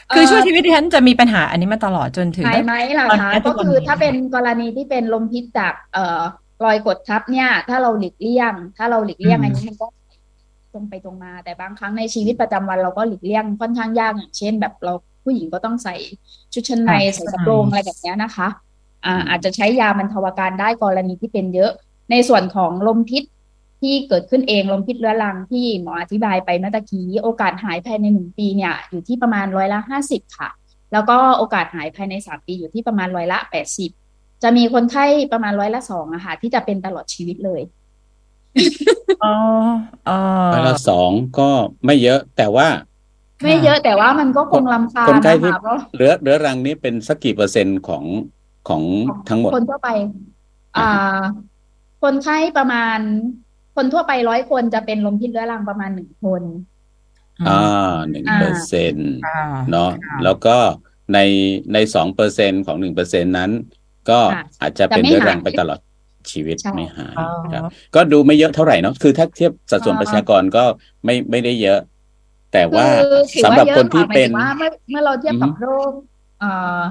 Speaker 5: เอ่อ
Speaker 3: คือช่วงชีวิตดิฉันจะมีปัญหาอันนี้มาตลอดจนถึง
Speaker 5: หายไหมล่ะ
Speaker 3: ตอน
Speaker 5: คะ
Speaker 3: นี้ทุ
Speaker 5: ก็
Speaker 3: กวัน
Speaker 5: คือ
Speaker 3: นี้
Speaker 5: ถ้าเป็นกรณีที่เป็นลมพิษจากเอ่อรอยกดทับเนี่ย ถ้าเราหลีกเลี่ยง ถ้าเราหลีกเลี่ยงอันนี้มันก็ตรงไปตรงมา แต่บางครั้งในชีวิตประจำวันเราก็หลีกเลี่ยงค่อนข้างยากอย่างเช่น แบบเราผู้หญิงก็ต้องใส่ชุดชั้นในใส่กระโปรงอะไรแบบเนี้ยนะคะ อ่าอาจจะใช้ยาบรรเทาอาการได้กรณีที่เป็นเยอะ ในส่วนของลมพิษที่เกิดขึ้นเองลมพิษเรื้อรังที่หมออธิบายไปเมื่อตะกี้โอกาสหายภายในหนึ่งปีเนี่ยอยู่ที่ประมาณร้อยละห้าสิบค่ะ แล้วก็โอกาสหายภายในสามปีอยู่ที่ประมาณร้อยละแปดสิบจะมีคนไข้ประมาณร้อยละสองอะค่ะที่จะเป็นตลอดชีวิตเลย
Speaker 3: อ๋ออ๋อ
Speaker 4: ร้อยละสองก็ไม่เยอะแต่ว่า
Speaker 5: ไม่เยอะแต่ว่ามันก็คงลำคาญ
Speaker 4: คนไข้
Speaker 5: นะ
Speaker 4: ที่
Speaker 5: คะเพราะ
Speaker 4: เรื้อเรื้อรังนี้เป็นสักกี่เปอร์เซ็นต์ของ ของทั้งหมด
Speaker 5: คนทั่วไป อ่า คนไข้ประมาณ คนทั่วไปร้อยคนจะเป็นลมพิษเรื้อรังประมาณหนึ่งคน
Speaker 4: อ่าหนึ่งเปอร์เซ็นต์
Speaker 3: ค่ะ
Speaker 4: เนาะ
Speaker 3: ค่ะ
Speaker 4: แล้วก็ในในสองเปอร์เซ็นของหนึ่งเปอร์เซ็นนั้น ก็
Speaker 5: ค่ะ
Speaker 4: อาจจะเป็น
Speaker 5: จะไม่
Speaker 4: เรื้อรัง
Speaker 5: หาย
Speaker 4: ไปตลอดชีวิต
Speaker 5: ใช่
Speaker 4: ไม่หาย
Speaker 3: อ๋อ
Speaker 4: ครับ ก็ดูไม่เยอะเท่าไหร่เนาะคือถ้าเทียบสัดส่วน
Speaker 5: อ่า
Speaker 4: ประชากรก็ไม่ไม่ได้เยอะ แต่ว่า
Speaker 5: คือถือ
Speaker 4: สำห
Speaker 5: ว่า
Speaker 4: รับ
Speaker 5: เยอะ
Speaker 4: คนที่
Speaker 5: ค่ะหมาย
Speaker 4: เป็
Speaker 5: ถึ
Speaker 4: น
Speaker 5: งว่าเมื่อเมื่อเราเทียบกับ
Speaker 4: อือฮึ
Speaker 5: โรคเอ่อ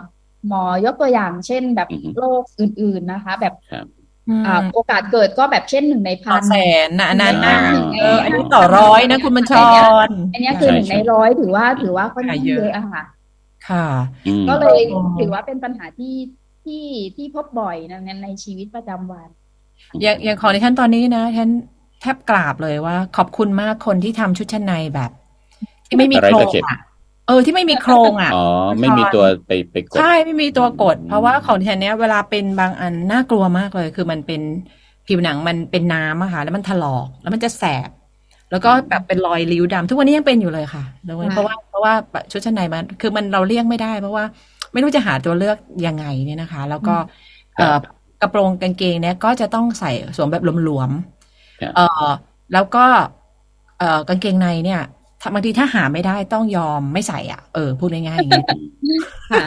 Speaker 5: หมอยกตัวอย่างเช่นแบบ
Speaker 4: อือฮึ
Speaker 5: โรคอื่น ๆนะคะ แบบ
Speaker 4: ครับ
Speaker 3: อืม
Speaker 5: อ่าโอกาสเกิดก็แบบเช่นหนึ่งในพั
Speaker 3: ต่อนแสนนะอันนั้น
Speaker 5: อ่า
Speaker 3: นะเอออันนี้ต่อร้อยนะคุณบัญชร
Speaker 5: อันเนี้ยคือหนึ่ง
Speaker 4: ใช่
Speaker 5: ในร้อยถือว่าถือว่าค่อนข้าง
Speaker 3: เย
Speaker 5: เย
Speaker 3: อะ
Speaker 5: อะอะค่ะ
Speaker 3: ค่ะ
Speaker 4: อืม
Speaker 5: ก็เลย
Speaker 3: อ๋อ
Speaker 5: ถือว่าเป็นปัญหาที่ที่ที่พบบ่อยนะในในชีวิตประจำวัน
Speaker 3: อย่างอย่างของดิฉันตอนนี้นะฉันแทบกราบเลยว่า ขอบคุณมากคนที่ทำชุดชั้นในแบบ ที่ไม่มี
Speaker 4: อะไร
Speaker 3: โคร
Speaker 4: ตะ
Speaker 3: ง
Speaker 4: เข็บ
Speaker 3: อะ เออที่ไม่มีโครงอะ
Speaker 4: อ๋อไม่มีตัวไปไปกด
Speaker 3: ใช่ไม่มีตัวกด
Speaker 4: อืม
Speaker 3: เพราะว่าของดิฉันเนี้ยเวลาเป็นบางอันน่ากลัวมากเลย คือมันเป็นผิวหนังมันเป็นน้ำอะค่ะ แล้วมันถลอกแล้วมันจะแสบ แล้วก็แบบเป็นรอยริ้วดำทุกวันนี้ยังเป็นอยู่เลยค่ะแล้ว
Speaker 5: ค่ะ
Speaker 3: เพราะว่าเพราะว่าชุดชั้นในมันคือมันเราเลี่ยงไม่ได้ เพราะว่าไม่รู้จะหาตัวเลือกยังไงเนี่ยนะคะ แล้วก็เอ่อกระโปรงกางเกงเนี่ยก็จะต้องใส่สวมแบบหลวม
Speaker 4: ครับ
Speaker 3: ๆเอ่อแล้วก็เอ่อกางเกงในเนี่ยถ้า บางทีถ้าหาไม่ได้ต้องยอมไม่ใส่อะเออพูดง่ายๆอย่างนี้
Speaker 5: ค่ะ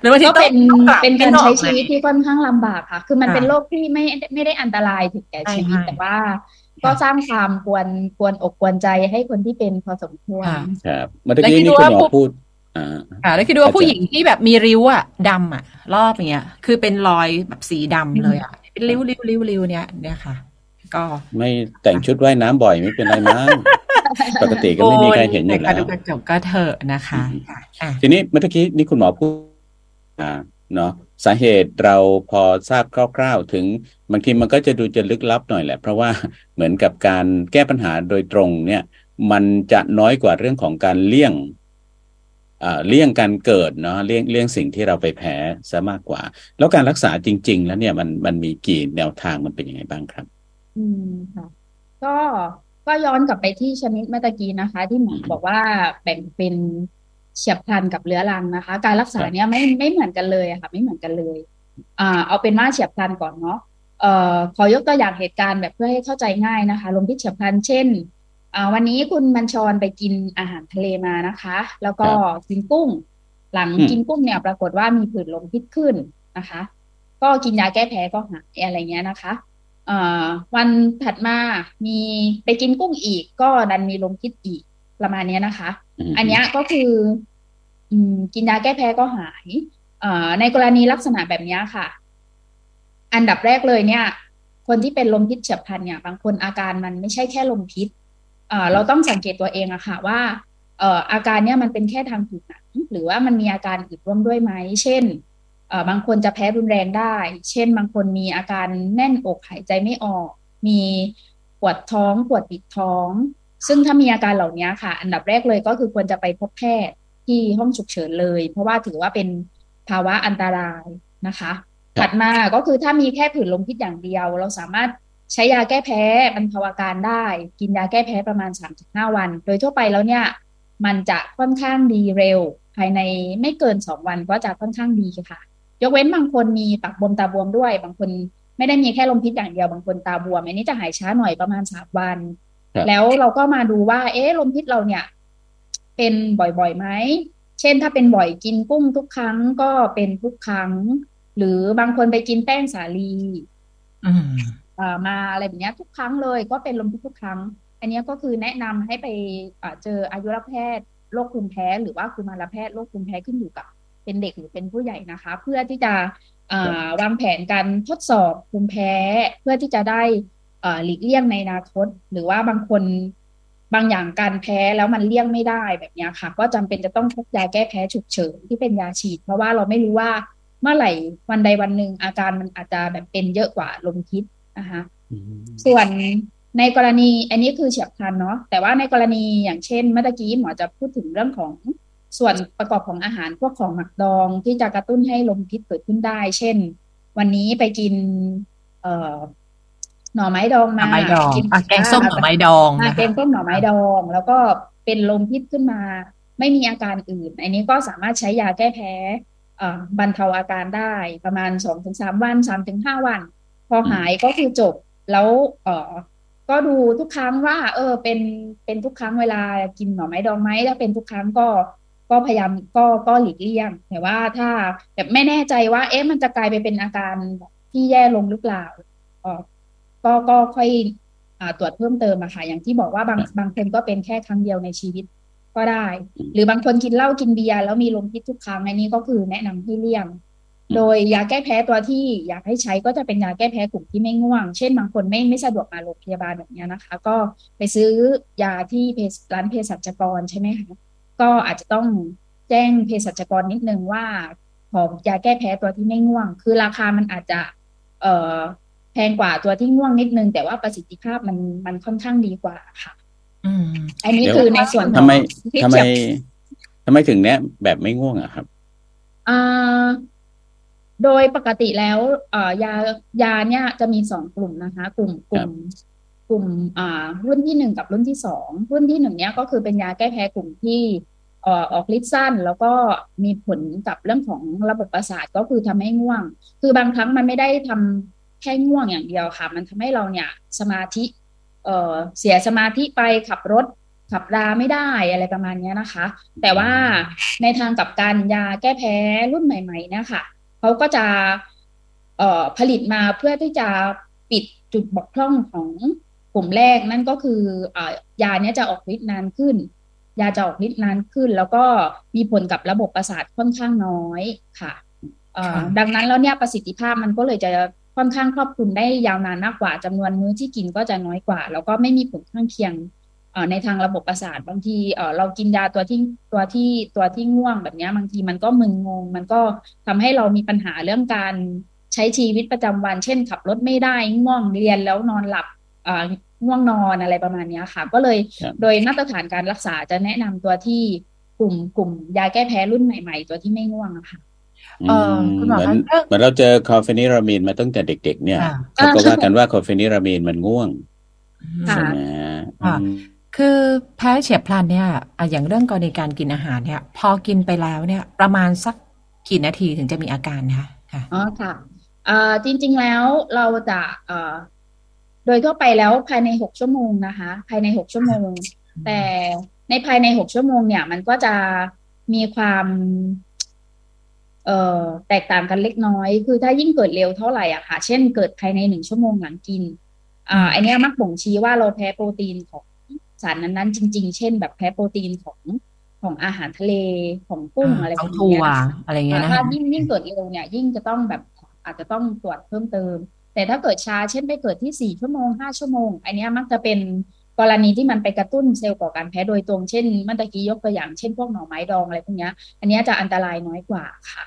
Speaker 3: หรือบางที
Speaker 5: ก็
Speaker 3: ต้อ
Speaker 5: เป็
Speaker 3: ง
Speaker 5: น
Speaker 3: ต้องปรับ
Speaker 5: เป็นการ
Speaker 3: ให้ออ
Speaker 5: ใช้
Speaker 3: ม
Speaker 5: ชีวิตที่ค่อนข้างลำบากค่ะ คือมัน
Speaker 3: ค่ะ
Speaker 5: เป็นโรคที่ไม่ไม่ได้อันตรายถึงแก่ชีวิต
Speaker 3: ใช่
Speaker 5: แต่ว่า ก็สร้างความกวนกวนอกกวนใจให้คนที่เป็นพอสมควร
Speaker 3: ค่ะ
Speaker 4: ครับเมื่อกี้
Speaker 3: แล้วคิด
Speaker 4: นี่
Speaker 3: ดู
Speaker 4: คุณ
Speaker 3: ว่า
Speaker 4: หมอ
Speaker 3: พวก
Speaker 4: พูดอ่า
Speaker 3: ค่ะแล้วคิดดูว่า
Speaker 4: อาจจะ
Speaker 3: ผู้หญิงที่แบบมีริ้วอะดำอะรอบเนี้ยคือเป็นรอยแบบสีดำเลยอะเป็นริ้วริ้วริ้วริ้วเนี้ยเนี่ยค่ะ ก็
Speaker 4: ไม่แต่งชุดว่ายน้ำบ่อยไม่เป็นไรมั้งปกติก็ไม่มีใครเห็นอยู่แล้ว
Speaker 3: ดูกระจกก็เถอะนะคะอะ
Speaker 4: ทีนี้เมื่อกี้นี่คุณหมอพูดอ่าเนาะสาเหตุเราพอทราบคร่าวๆ ถึงบางทีมันก็จะดูจะลึกลับหน่อยแหละ เพราะว่าเหมือนกับการแก้ปัญหาโดยตรงเนี่ย มันจะน้อยกว่าเรื่องของการเลี่ยงอ่าเลี่ยงการเกิดเนาะเลี่ยงเลี่ยงสิ่งที่เราไปแพ้ซะมากกว่า แล้วการรักษาจริง ๆ แล้วเนี่ยมันมันมีกี่แนวทางมันเป็นยังไงบ้างครับ
Speaker 5: อืมค่ะ ก็ก็ย้อนกลับไปที่ชนิดเมื่อตะกี้นะคะ ที่หมอบอกว่าแบ่งเป็นเฉียบพลันกับเรื้อรังนะคะ การรักษาเนี้ยไม่ไม่เหมือนกันเลยอะค่ะ ไม่เหมือนกันเลย อ่า เอาเป็นว่าเฉียบพลันก่อนเนาะเอ่อขอยกตัวอย่างเหตุการณ์แบบเพื่อให้เข้าใจง่ายนะคะลมพิษเฉียบพลันเช่นอ่าวันนี้คุณบัญชรไปกินอาหารทะเลมานะคะ แล้วก็กินกุ้ง หลัง
Speaker 4: อืม
Speaker 5: กินกุ้งเนี่ยปรากฏว่ามีผื่นลมพิษขึ้นนะคะ ก็กินยาแก้แพ้ก็หายอะไรเงี้ยนะคะเอ่อ วันถัดมามีไปกินกุ้งอีก ก็ดันมีลมพิษอีกประมาณเนี้ยนะคะ
Speaker 4: ม
Speaker 5: อันเนี้ยก็คืออืมกินยาแก้แพ้ก็หายเอ่อในกรณีลักษณะแบบเนี้ยค่ะ อันดับแรกเลยเนี่ย คนที่เป็นลมพิษเฉียบพลันเนี่ย บางคนอาการมันไม่ใช่แค่ลมพิษเอ่อเราต้องสังเกตตัวเองอะค่ะ ว่าเอ่ออาการเนี่ยมันเป็นแค่ทางผิวหนังหรือว่ามันมีอาการอื่นร่วมด้วยไหมเช่นเอ่อ บางคนจะแพ้รุนแรงได้ เช่น บางคนมีอาการแน่นอกหายใจไม่ออก มีปวดท้องปวดปิดท้อง ซึ่งถ้ามีอาการเหล่านี้ค่ะ อันดับแรกเลยก็คือควรจะไปพบแพทย์ที่ห้องฉุกเฉินเลย เพราะว่าถือว่าเป็นภาวะอันตรายนะคะ ถัดมาก็คือถ้ามีแค่ผื่นลมพิษอย่างเดียว เราสามารถใช้ยาแก้แพ้บรรเทาอาการได้ กินยาแก้แพ้ประมาณ 3-5 วัน โดยทั่วไปแล้วเนี่ยมันจะค่อนข้างดีเร็ว ภายในไม่เกิน 2 วันก็จะค่อนข้างดีค่ะ ยกเว้นบางคนมีปากบวมตาบวมด้วย บางคนไม่ได้มีแค่ลมพิษอย่างเดียวบางคนตาบวมอันนี้จะหายช้าหน่อยประมาณสามวัน
Speaker 4: ครับ
Speaker 5: แล้วเราก็มาดูว่า เอ๊ะลมพิษเราเนี่ย เป็นบ่อยๆไหมเช่นถ้าเป็นบ่อยกินกุ้งทุกครั้งก็เป็นทุกครั้ง หรือบางคนไปกินแป้งสาลี
Speaker 3: อืม
Speaker 5: เอ่อมาอะไรแบบเนี้ยทุกครั้งเลยก็เป็นลมพิษทุกครั้ง อันเนี้ยก็คือแนะนำให้ไปเอ่อเจออายุรแพทย์โรคภูมิแพ้ หรือว่ากุมารแพทย์โรคภูมิแพ้ขึ้นอยู่กับ เป็นเด็กหรือเป็นผู้ใหญ่นะคะ เพื่อที่จะเอ่อวางแผนการทดสอบภูมิแพ้เพื่อที่จะได้เอ่อหลีกเลี่ยงในอนาคต หรือว่าบางคนบางอย่างการแพ้แล้วมันเลี่ยงไม่ได้แบบเนี้ยค่ะ ก็จำเป็นจะต้องพกยาแก้แพ้ฉุกเฉินที่เป็นยาฉีด เพราะว่าเราไม่รู้ว่าเมื่อไหร่วันใดวันหนึ่งอาการมันอาจจะแบบเป็นเยอะกว่าลมพิษนะคะ
Speaker 4: อืม
Speaker 5: ส่วนในกรณีอันนี้คือเฉียบพลันเนาะแต่ว่าในกรณีอย่างเช่นเมื่อตะกี้หมอจะพูดถึงเรื่องของ ส่วนประกอบของอาหารพวกของหมักดองที่จะกระตุ้นให้ลมพิษเกิดขึ้นได้ เช่น วันนี้ไปกิน เอ่อหน่อไม้ดอง
Speaker 3: หน่
Speaker 5: มา
Speaker 3: อไม้ดอง
Speaker 5: กิน
Speaker 3: อะแกงส้มหน่อไม้ดอง
Speaker 5: อ่า
Speaker 3: นะ
Speaker 5: แก
Speaker 3: คะ
Speaker 5: งส้มหน่อไม้ดอง แล้วก็เป็นลมพิษขึ้นมา ไม่มีอาการอื่น อันนี้ก็สามารถใช้ยาแก้แพ้เอ่อบรรเทาอาการได้ประมาณสองถึงสามวันสามถึงห้าวัน พอหายก็คือจบแล้วเออก็ดูทุกครั้งว่า เออ เป็นเป็นทุกครั้งเวลากินหน่อไม้ดองไหมถ้าเป็นทุกครั้งก็ ก็พยายามก็ก็หลีกเลี่ยงแต่ว่าถ้าแบบไม่แน่ใจว่า เอ๊ะมันจะกลายไปเป็นอาการแบบที่แย่ลงหรือเปล่าก็ก็ค่อยอตรวจเพิ่มเติมอะค่ะ อย่างที่บอกว่าบางบางคนก็เป็นแค่ครั้งเดียวในชีวิตก็ได้ หรือบางคนกินเหล้ากินเบียร์แล้วมีลมพิษทุกครั้งอันนี้ก็คือแนะนำให้เลี่ยง โดยยาแก้แพ้ตัวที่อยากให้ใช้ก็จะเป็นยาแก้แพ้กลุ่มที่ไม่ง่วง เช่นบางคนไม่ไม่สะดวกมาโรงพยาบาลแบบนี้นะคะ ก็ไปซื้อยาที่ร้านเภสัชกรใช่ไหมคะ ก็อาจจะต้องแจ้งเภสัชกรนิดนึงว่าขอยาแก้แพ้ตัวที่ไม่ง่วง คือราคามันอาจจะ เอ่อแพงกว่าตัวที่ง่วงนิดนึง แต่ว่าประสิทธิภาพมันมันค่อนข้างดีกว่าค่ะ
Speaker 3: อืม
Speaker 5: อันนี้คือในส่วนข
Speaker 4: ทำ
Speaker 5: อง
Speaker 4: ไม
Speaker 5: ที่
Speaker 4: ทำไม
Speaker 5: เฉียบ
Speaker 4: ทำไมถึงเนี้ยแบบไม่ง่วงอะครับ
Speaker 5: อ่าโดยปกติแล้วเอ่อยายาเนี่ยจะมีสองกลุ่มนะคะ กลุ่มกลุ่ม กลุ่มอ่ารุ่นที่หนึ่งกับรุ่นที่สองรุ่นที่หนึ่งเนี่ยก็คือเป็นยาแก้แพ้กลุ่มที่อออกฤทธิ์สั้น แล้วก็มีผลกับเรื่องของระบบประสาทก็คือทำให้ง่วง คือบางครั้งมันไม่ได้ทำแค่ง่วงอย่างเดียวค่ะ มันทำให้เราเนี่ยสมาธิเออเสียสมาธิไปขับรถขับราไม่ได้อะไรประมาณนี้นะคะ แต่ว่าในทางกลับกันยาแก้แพ้รุ่นใหม่ๆเนี่ยค่ะเขาก็จะเอ่อผลิตมาเพื่อที่จะปิดจุดบกพร่องของ กลุ่มแรกนั่นก็คือเอ่อยาเนี้ยจะออกฤทธิ์นานขึ้น ยาจะออกฤทธิ์นานขึ้น แล้วก็มีผลกับระบบประสาทค่อนข้างน้อยค่ะเอ่อ
Speaker 3: ค่ะ
Speaker 5: ดังนั้นแล้วเนี่ยประสิทธิภาพมันก็เลยจะค่อนข้างครอบคลุมได้ยาวนานมากกว่าจำนวนมื้อที่กินก็จะน้อยกว่า แล้วก็ไม่มีผลข้างเคียงเอ่อในทางระบบประสาทบางทีเอ่อเรากินยาตัวที่ตัวที่ตัวที่ง่วงแบบเนี้ยบางทีมันก็มึนงง มันก็ทำให้เรามีปัญหาเรื่องการใช้ชีวิตประจำวัน เช่น ขับรถไม่ได้ง่วงเรียนแล้วนอนหลับเอ่อ ง่วงนอนอะไรประมาณเนี้ยค่ะ ก็เลย
Speaker 4: ครับ
Speaker 5: โดยมาตรฐานการรักษาจะแนะนำตัวที่กลุ่มกลุ่มยาแก้แพ้รุ่นใหม่ ๆ ตัวที่ไม่ง่วงอะค่ะ
Speaker 3: เออคุณหมอ
Speaker 4: เหมือน
Speaker 3: คะเรื่อง
Speaker 4: เหมือนเราเจอคอร์เฟนิรามีนมาตั้งแต่เด็ก ๆ เนี่ย
Speaker 3: ค่ะ
Speaker 4: เขาก็ว่ากันว่าคอร์เฟนิรามีนมันง่วง
Speaker 5: ค่ะ
Speaker 4: ใช่ไหม
Speaker 3: ค่ะ
Speaker 4: อืม
Speaker 3: คือแพ้เฉียบพลันเนี่ยอะอย่างเรื่องกรณีการกินอาหารเนี่ย พอกินไปแล้วเนี่ย ประมาณสักกี่นาทีถึงจะมีอาการนะคะค่ะ
Speaker 5: อ๋อค่ะเอ่อจริง ๆแล้วเราจะเอ่อ โดยทั่วไปแล้วภายในหกชั่วโมงนะคะ ภายในหกชั่วโมง แต่ในภายในหกชั่วโมงเนี่ย มันก็จะมีความเอ่อแตกต่างกันเล็กน้อย คือถ้ายิ่งเกิดเร็วเท่าไหร่อะค่ะ เช่นเกิดภายในหนึ่งชั่วโมงหลังกิน อ่าอันเนี้ยมักบ่งชี้ว่าเราแพ้โปรตีนของสารนั้นๆจริง ๆ เช่น แบบแพ้โปรตีนของของอาหารทะเลของกุ้งอะไร
Speaker 3: ข
Speaker 5: แบ
Speaker 3: อง
Speaker 5: บ
Speaker 3: ถั่
Speaker 5: เนี้
Speaker 3: วย
Speaker 5: นะคะ
Speaker 3: อะไรเงี้ยนะ
Speaker 5: ถ้า
Speaker 3: คะ
Speaker 5: ยิ่งยิ่งเกิดเร็วเนี่ย ยิ่งจะต้องแบบอาจจะต้องตรวจเพิ่มเติม แต่ถ้าเกิดช้าเช่นไปเกิดที่สี่ชั่วโมงห้าชั่วโมง อันเนี้ยมักจะเป็นกรณีที่มันไปกระตุ้นเซลล์ก่อการแพ้โดยตรงเช่นเมื่อตะกี้ยกตัวอย่างเช่นพวกหน่อไม้ดองอะไรพวกเนี้ยอันเนี้ยจะอันตรายน้อยกว่าค่ะ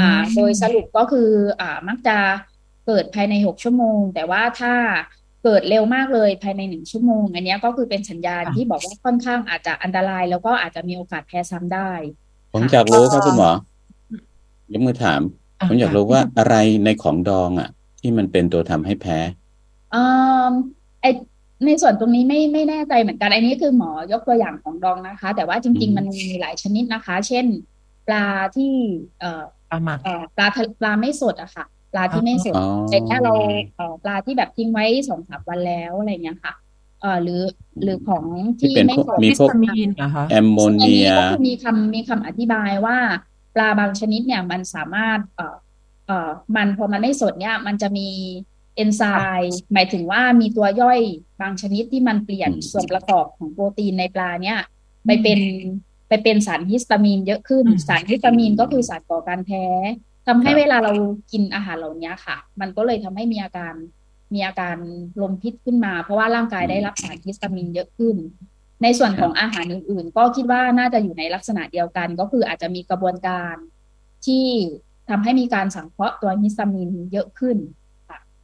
Speaker 5: อ่าโดยสรุปก็คืออ่ามักจะเกิดภายในหกชั่วโมง แต่ว่าถ้าเกิดเร็วมากเลยภายในหนึ่งชั่วโมง อันเนี้ยก็คือเป็นสัญญาณ
Speaker 3: ค่ะ
Speaker 5: ที่บอกว่าค่อนข้างอาจจะอันตราย แล้วก็อาจจะมีโอกาสแพ้ซ้ำได้
Speaker 4: ผมอยากรู้ครับคุณหมอยกมือถาม
Speaker 3: อะ
Speaker 4: ผมอยากรู้ว่าอะไรในของดองอะ ที่มันเป็นตัวทำให้แพ้
Speaker 5: อ่าไอในส่วนตรงนี้ไม่ไม่แน่ใจเหมือนกัน อันนี้คือหมอยกตัวอย่างของดองนะคะ แต่ว่าจริง
Speaker 4: อืม
Speaker 5: ๆมันมีหลายชนิดนะคะ เช่น ปลาที่เอ่อ
Speaker 3: ปลาหมัก
Speaker 5: เอ่อปลาทะปลาไม่สดอะค่ะ ปลาที่ไม่สด
Speaker 4: อ๋อ
Speaker 5: แต่เนี้ยเราเอ่อปลาที่แบบทิ้งไว้สองสามวันแล้วอะไรเงี้ยค่ะเอ่อหรือหรือของ
Speaker 4: ที่
Speaker 5: ที่
Speaker 4: เป็น
Speaker 5: ไม่
Speaker 4: พวก
Speaker 5: สด
Speaker 4: มี
Speaker 3: วิ
Speaker 4: พวก
Speaker 3: ตามินนะคะ
Speaker 4: แอมโม
Speaker 5: ซึ่งอัน
Speaker 4: เนี
Speaker 5: นี้
Speaker 4: ย
Speaker 5: ก็คือมีคำมีคำอธิบายว่า ปลาบางชนิดเนี่ยมันสามารถเอ่อ เอ่อมันพอมันไม่สดเนี่ย มันจะมีเอนไซม์หมายถึงว่ามีตัวย่อยบางชนิดที่มันเปลี่ยน
Speaker 4: อืม
Speaker 5: ส่วนประกอบของโปรตีนในปลาเนี่ยไปเป็นไปเป็นสารฮิสตามีนเยอะขึ้น
Speaker 3: อืม
Speaker 5: สารฮิสตามีนก็คือสารก่อการแพ้ทำให้
Speaker 4: ครับ
Speaker 5: เวลาเรากินอาหารเหล่านี้ค่ะ มันก็เลยทำให้มีอาการมีอาการลมพิษขึ้นมา เพราะว่าร่างกายได้รับสารฮิสตามีนเยอะขึ้น ในส่วนของอาหารอื่น ๆ ก็คิดว่าน่าจะอยู่ในลักษณะเดียวกัน ก็คืออาจจะมีกระบวนการที่ ทำให้มีการสังเคราะห์ตัวฮิสตามีนเยอะขึ้น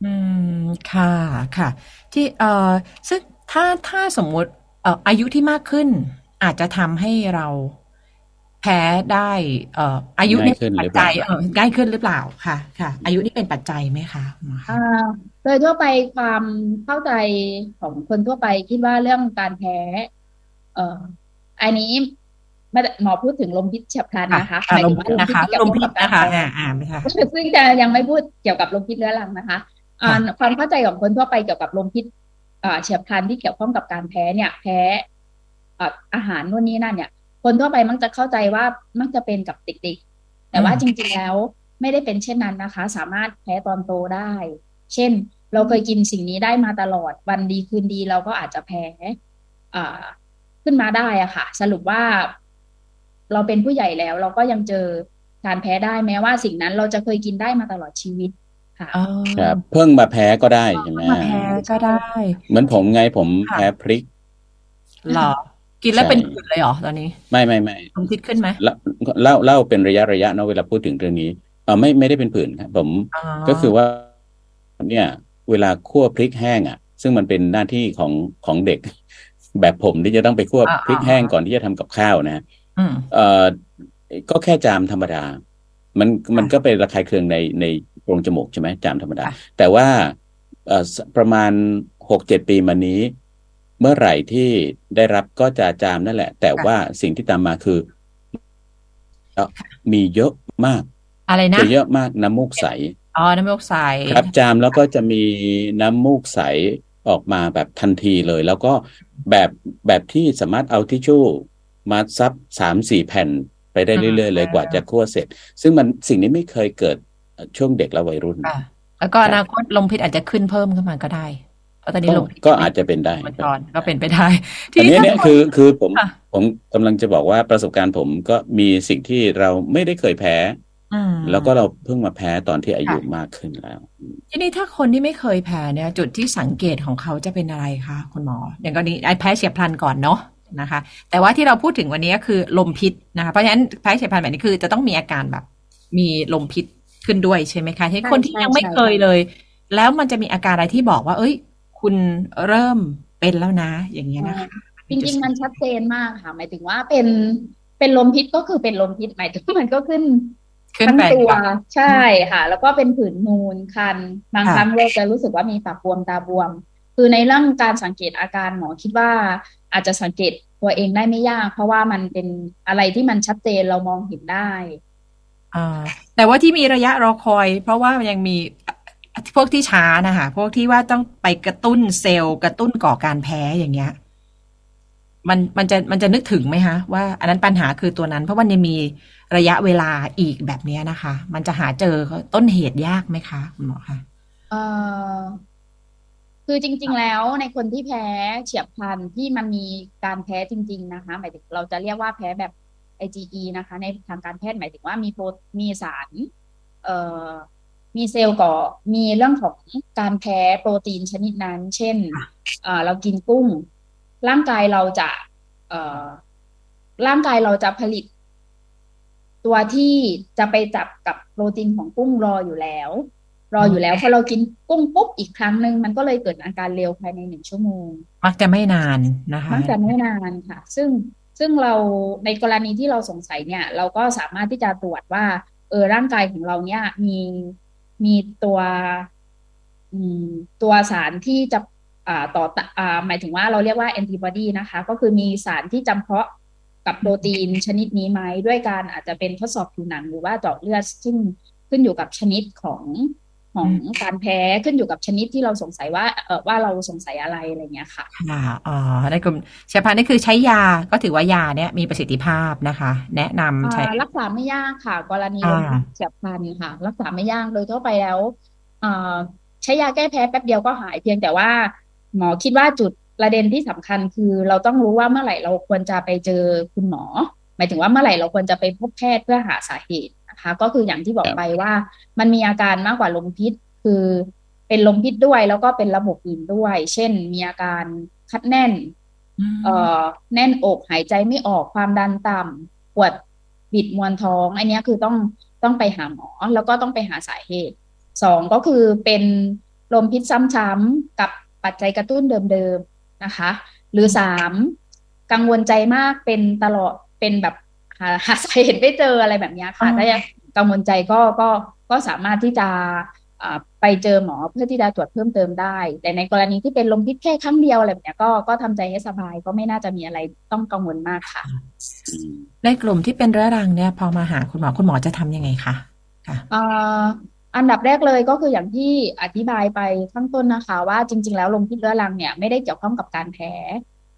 Speaker 3: อืมค่ะค่ะ ที่เอ่อซึ่งถ้าถ้าสมมุติเอ่ออายุที่มากขึ้น อาจจะทำให้เราแพ้ได้เอ่ออายุ
Speaker 4: ง่ายขึ้น
Speaker 3: ปั
Speaker 4: ห
Speaker 3: จ
Speaker 4: รือเป
Speaker 3: จั
Speaker 4: ล่า
Speaker 3: ยเออง่ายขึ้นหรือเปล่าค่ะ ค่ะ อายุนี่เป็นปัจจัยไหมคะหมอคะ
Speaker 5: อ่าโดยทั่วไปความเข้าใจของคนทั่วไปคิดว่าเรื่องการแพ้ เอ่ออันนี้ไม่ได้ หมอพูดถึงลมพิษเฉียบพลันนะคะ
Speaker 3: อ่า
Speaker 5: หมาย
Speaker 3: ล
Speaker 5: ถึ
Speaker 3: ม
Speaker 5: งว่า
Speaker 3: พิษนะคะ
Speaker 5: ที่เกี่ย
Speaker 3: ล
Speaker 5: ว
Speaker 3: ม
Speaker 5: ข้อง
Speaker 3: พิษ
Speaker 5: กับการ
Speaker 3: นะคะ
Speaker 5: แพ้
Speaker 3: อ่าอ่าไม่ค่ะ
Speaker 5: ซึ่งจะยังไม่พูดเกี่ยวกับลมพิษเรื้อรังนะคะอ่าความเข้าใจของคนทั่วไปเกี่ยวกับลมพิษอ่าเฉียบพลันที่เกี่ยวข้องกับการแพ้เนี่ย แพ้อ่าอาหารนู่นนี่นั่นเนี่ย คนทั่วไปมักจะเข้าใจว่ามักจะเป็นกับเด็กๆแต่ว่า
Speaker 3: อืม
Speaker 5: จริงๆแล้วไม่ได้เป็นเช่นนั้นนะคะ สามารถแพ้ตอนโตได้ เช่น เราเคยกินสิ่งนี้ได้มาตลอดวันดีคืนดีเราก็อาจจะแพ้อ่าขึ้นมาได้อะค่ะ สรุปว่า เราเป็นผู้ใหญ่แล้ว เราก็ยังเจอการแพ้ได้แม้ว่าสิ่งนั้นเราจะเคยกินได้มาตลอดชีวิตค่ะ
Speaker 3: อ๋อ
Speaker 4: ครับเพิ่งมาแพ้ก็ได้ใช่ไหม
Speaker 3: มาแพ้ก็ได้
Speaker 4: เหมือนผมไงผม
Speaker 3: ค่ะ
Speaker 4: แพ้พริก
Speaker 3: เหรอกินแล้ว
Speaker 4: ใช่
Speaker 3: เป็นผื่นเลยเหรอตอนนี้
Speaker 4: ไม่ไม่ไม่
Speaker 3: ลมพิษขึ้นไหม
Speaker 4: เล่าเล่าเล่าเป็นระยะระยะเนาะเวลาพูดถึงเรื่องนี้เออไม่ไม่ได้เป็นผื่นครับผม
Speaker 3: อ๋อ
Speaker 4: ก็คือว่า เนี่ย เวลาคั่วพริกแห้งอะ ซึ่งมันเป็นหน้าที่ของของเด็ก แบบผมที่จะต้องไปคั่ว
Speaker 3: อ่า
Speaker 4: พริกแห้งก่อนที่จะทำกับข้าวนะ
Speaker 3: อืม
Speaker 4: เอ่อก็แค่จามธรรมดา มันมันก็เป็นระคายเคืองในในโพรงจมูกใช่ไหมจามธรรมดา
Speaker 3: ค่ะ
Speaker 4: แต่ว่าเอ่อสประมาณหกเจ็ดปีมานี้ เมื่อไหร่ที่ได้รับก็จะจามนั่นแหละ แต่ว่าสิ่งที่ตามมาคือเอ่อมีเยอะมาก
Speaker 3: อะไรนะ
Speaker 4: จะเยอะมากน้ำมูกใส
Speaker 3: อ๋อน้ำมูกใส
Speaker 4: ครับจามแล้วก็จะมีน้ำมูกใสออกมาแบบทันทีเลย แล้วก็แบบแบบที่สามารถเอาทิชชู่ มาซับสามสี่แผ่นไปได้เรื่อยๆเลยกว่าจะคั่วเสร็จ ซึ่งมันสิ่งนี้ไม่เคยเกิดช่วงเด็กและวัยรุ่น
Speaker 3: ค่ะแล้วก็อนาคตลมพิษอาจจะขึ้นเพิ่มขึ้นมาก็ได้เพราะตอนนี้
Speaker 4: ก็
Speaker 3: ลมพิษ
Speaker 4: ก็อาจจะเป็นได้
Speaker 3: มันก่อนก็เป็นไปได้
Speaker 4: อันนี้เนี่ยคือคือผม
Speaker 3: ค่ะ
Speaker 4: ผมกำลังจะบอกว่าประสบการณ์ผมก็มีสิ่งที่เราไม่ได้เคยแพ้
Speaker 3: อืม
Speaker 4: แล้วก็เราเพิ่งมาแพ้ตอนที่อายุมากขึ้นแล้ว
Speaker 3: ทีนี้ถ้าคนที่ไม่เคยแพ้เนี่ย จุดที่สังเกตของเขาจะเป็นอะไรคะคุณหมอ อย่างกรณีไอ้แพ้เฉียบพลันก่อนเนาะ นะคะ แต่ว่าที่เราพูดถึงวันนี้ก็คือลมพิษนะคะ เพราะฉะนั้นแพ้เฉียบพลันแบบนี้คือจะต้องมีอาการแบบมีลมพิษขึ้นด้วยใช่ไหมคะที่คนที่ยังไม่เคยเลย แล้วมันจะมีอาการอะไรที่บอกว่า เอ้ย คุณเริ่มเป็นแล้วนะ อย่างเงี้ยนะคะ
Speaker 5: จริงๆมันชัดเจนมากค่ะ หมายถึงว่าเป็นเป็นลมพิษก็คือเป็นลมพิษหมายถึงมันก็ขึ้น
Speaker 3: ขึ้น
Speaker 5: ทั้ง
Speaker 3: ไป
Speaker 5: ตัว
Speaker 3: ก่อน
Speaker 5: ใช่ค่ะ แล้วก็เป็นผื่นนูนคัน บาง
Speaker 3: ค่ะ
Speaker 5: ครั้งเราจะรู้สึกว่ามีปากบวมตาบวม คือในเรื่องการสังเกตอาการหมอคิดว่าอาจจะสังเกตตัวเองได้ไม่ยาก เพราะว่ามันเป็นอะไรที่มันชัดเจนเรามองเห็นได้
Speaker 3: อ่าแต่ว่าที่มีระยะรอคอย เพราะว่ามันยังมีพวกที่ช้านะคะพวกที่ว่าต้องไปกระตุ้นเซลล์กระตุ้นก่อการแพ้อย่างเงี้ย มันมันจะมันจะนึกถึงไหมคะว่าอันนั้นปัญหาคือตัวนั้น เพราะมันยังมีระยะเวลาอีกแบบเนี้ยนะคะ มันจะหาเจอต้นเหตุยากไหมคะคุณหมอคะ
Speaker 5: เอ่อ คือจริง ๆ แล้วในคนที่แพ้เฉียบพลันที่มันมีการแพ้จริง ๆ นะคะ หมายถึงเราจะเรียกว่าแพ้แบบ IgE นะคะ ในทางการแพทย์หมายถึงว่ามีโปรมีสาร เอ่อมีเซลล์ก่อมีเรื่องของการแพ้โปรตีนชนิดนั้น เช่นเอ่อเรากินกุ้ง ร่างกายเราจะเอ่อร่างกายเราจะผลิต ตัวที่จะไปจับกับโปรตีนของกุ้งรออยู่แล้ว รออยู่แล้วพอเรากินกุ้งปุ๊บอีกครั้งหนึ่งมันก็เลยเกิดอาการเร็วภายในหนึ่งชั่วโมง
Speaker 3: มักจะไม่นานนะคะ
Speaker 5: มักจะไม่นานค่ะ ซึ่งซึ่งเราในกรณีที่เราสงสัยเนี่ย เราก็สามารถที่จะตรวจว่า เออร่างกายของเราเนี่ยมีมีตัวอืมตัวสารที่จะอ่าต่อตะอ่าหมายถึงว่าเราเรียกว่าแอนติบอดีนะคะ ก็คือมีสารที่จำเพาะกับโปรตีนชนิดนี้ไหมด้วยการอาจจะเป็นทดสอบผิวหนังหรือว่าเจาะเลือดซึ่งขึ้นอยู่กับชนิดของ ของการแพ้ขึ้นอยู่กับชนิดที่เราสงสัยว่าเออว่าเราสงสัยอะไรอะไรเงี้ยค่ะ
Speaker 3: ค่ะอ๋อในกลุ่มเฉียบพลันนี่คือใช้ยาก็ถือว่ายาเนี่ยมีประสิทธิภาพนะคะ แนะนำใช้
Speaker 5: อ่ารักษาไม่ยากค่ะ กรณี
Speaker 3: อ่า
Speaker 5: ลมพิษเฉียบพลันค่ะ รักษาไม่ยากโดยทั่วไปแล้วอ่าใช้ยาแก้แพ้แป๊บเดียวก็หายเพียงแต่ว่า หมอคิดว่าจุดประเด็นที่สำคัญคือเราต้องรู้ว่าเมื่อไหร่เราควรจะไปเจอคุณหมอ หมายถึงว่าเมื่อไหร่เราควรจะไปพบแพทย์เพื่อหาสาเหตุ นะคะ ก็คืออย่างที่บอกไปว่า มันมีอาการมากกว่าลมพิษ คือเป็นลมพิษด้วยแล้วก็เป็นระบบอื่นด้วย เช่น มีอาการคัดแน่นเอ่อแน่นอกหายใจไม่ออกความดันต่ำปวดบิดมวนท้อง อันเนี้ยคือต้องต้องไปหาหมอ แล้วก็ต้องไปหาสาเหตุสองก็คือเป็นลมพิษซ้ำๆกับปัจจัยกระตุ้นเดิมๆนะคะ หรือสามกังวลใจมากเป็นตลอดเป็นแบบ หาหาสาเหตุไม่เจออะไรแบบเนี้ยค่ะ
Speaker 3: อ๋อ
Speaker 5: ถ้ายังกังวลใจก็ก็ก็สามารถที่จะอ่าไปเจอหมอเพื่อที่จะตรวจเพิ่มเติมได้ แต่ในกรณีที่เป็นลมพิษแค่ครั้งเดียวอะไรแบบเนี้ยก็ก็ทำใจให้สบายก็ไม่น่าจะมีอะไรต้องกังวลมากค่ะ
Speaker 4: อืม
Speaker 3: ในกลุ่มที่เป็นเรื้อรังเนี่ย พอมาหาคุณหมอคุณหมอจะทำยังไงคะค่ะ
Speaker 5: อ่าอันดับแรกเลยก็คืออย่างที่อธิบายไปข้างต้นนะคะ ว่าจริง ๆ แล้วลมพิษเรื้อรังเนี่ยไม่ได้เกี่ยวข้องกับการแพ้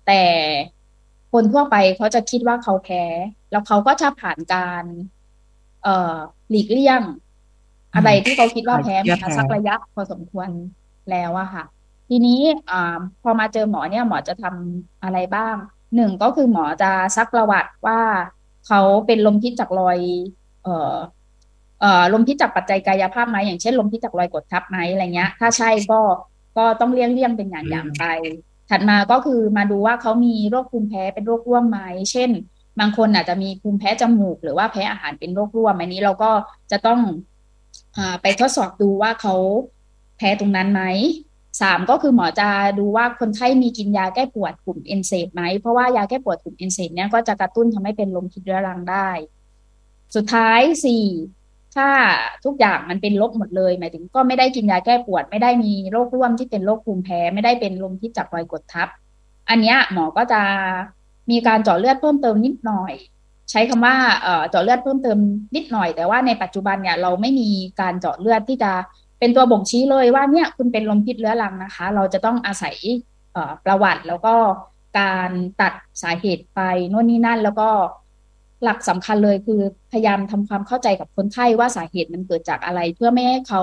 Speaker 5: แต่ คนทั่วไปเขาจะคิดว่าเขาแพ้ แล้วเขาก็จะผ่านการ เอ่อหลีกเลี่ยง อะไรที่เขาคิดว่าแพ้
Speaker 3: เชื่อ
Speaker 5: มา
Speaker 3: แพ้
Speaker 5: สักระยะพอสมควรแล้วอะค่ะ ทีนี้อ่าพอมาเจอหมอเนี่ยหมอจะทำอะไรบ้าง หนึ่งก็คือหมอจะซักประวัติว่าเขาเป็นลมพิษจากรอย เอ่อเอ่อลมพิษจากปัจจัยกายภาพไหมอย่างเช่นลมพิษจากรอยกดทับไหมอะไรเงี้ย ถ้าใช่ก็ก็ต้องเลี่ยงเลี่ยงเป็นอย่างอย่างไป ถัดมาก็คือมาดูว่าเขามีโรคภูมิแพ้เป็นโรคร่วมไหมเช่น บางคนอาจจะมีภูมิแพ้จมูก หรือว่าแพ้อาหารเป็นโรคร่วมอันนี้เราก็จะต้องอไปทดสอบดูว่าเขาแพ้ตรงนั้นไหมสามก็คือหมอจะดูว่าคนไข้มีกินยาแก้ปวดกลุ่มเอนเซดไหม เพราะว่ายาแก้ปวดกลุ่มเอนเซดเนี่ยก็จะกระตุ้นทำให้เป็นลมพิษเรื้อรังได้ สุดท้ายสี่ ถ้าทุกอย่างมันเป็นลบหมดเลย หมายถึงก็ไม่ได้กินยาแก้ปวด ไม่ได้มีโรคร่วมที่เป็นโรคภูมิแพ้ ไม่ได้เป็นลมพิษจากรอยกดทับ อันเนี้ยหมอก็จะมีการเจาะเลือดเพิ่มเติมนิดหน่อย ใช้คำว่าเจาะเลือดเพิ่มเติมนิดหน่อย แต่ว่าในปัจจุบันเนี่ยเราไม่มีการเจาะเลือดที่จะเป็นตัวบ่งชี้เลยว่าเนี่ยคุณเป็นลมพิษเรื้อรังนะคะ เราจะต้องอาศัยประวัติแล้วก็การตัดสาเหตุไปโน่นนี่นั่นแล้วก็ หลักสำคัญเลยคือพยายามทำความเข้าใจกับคนไข้ว่าสาเหตุมันเกิดจากอะไร เพื่อไม่ให้เขา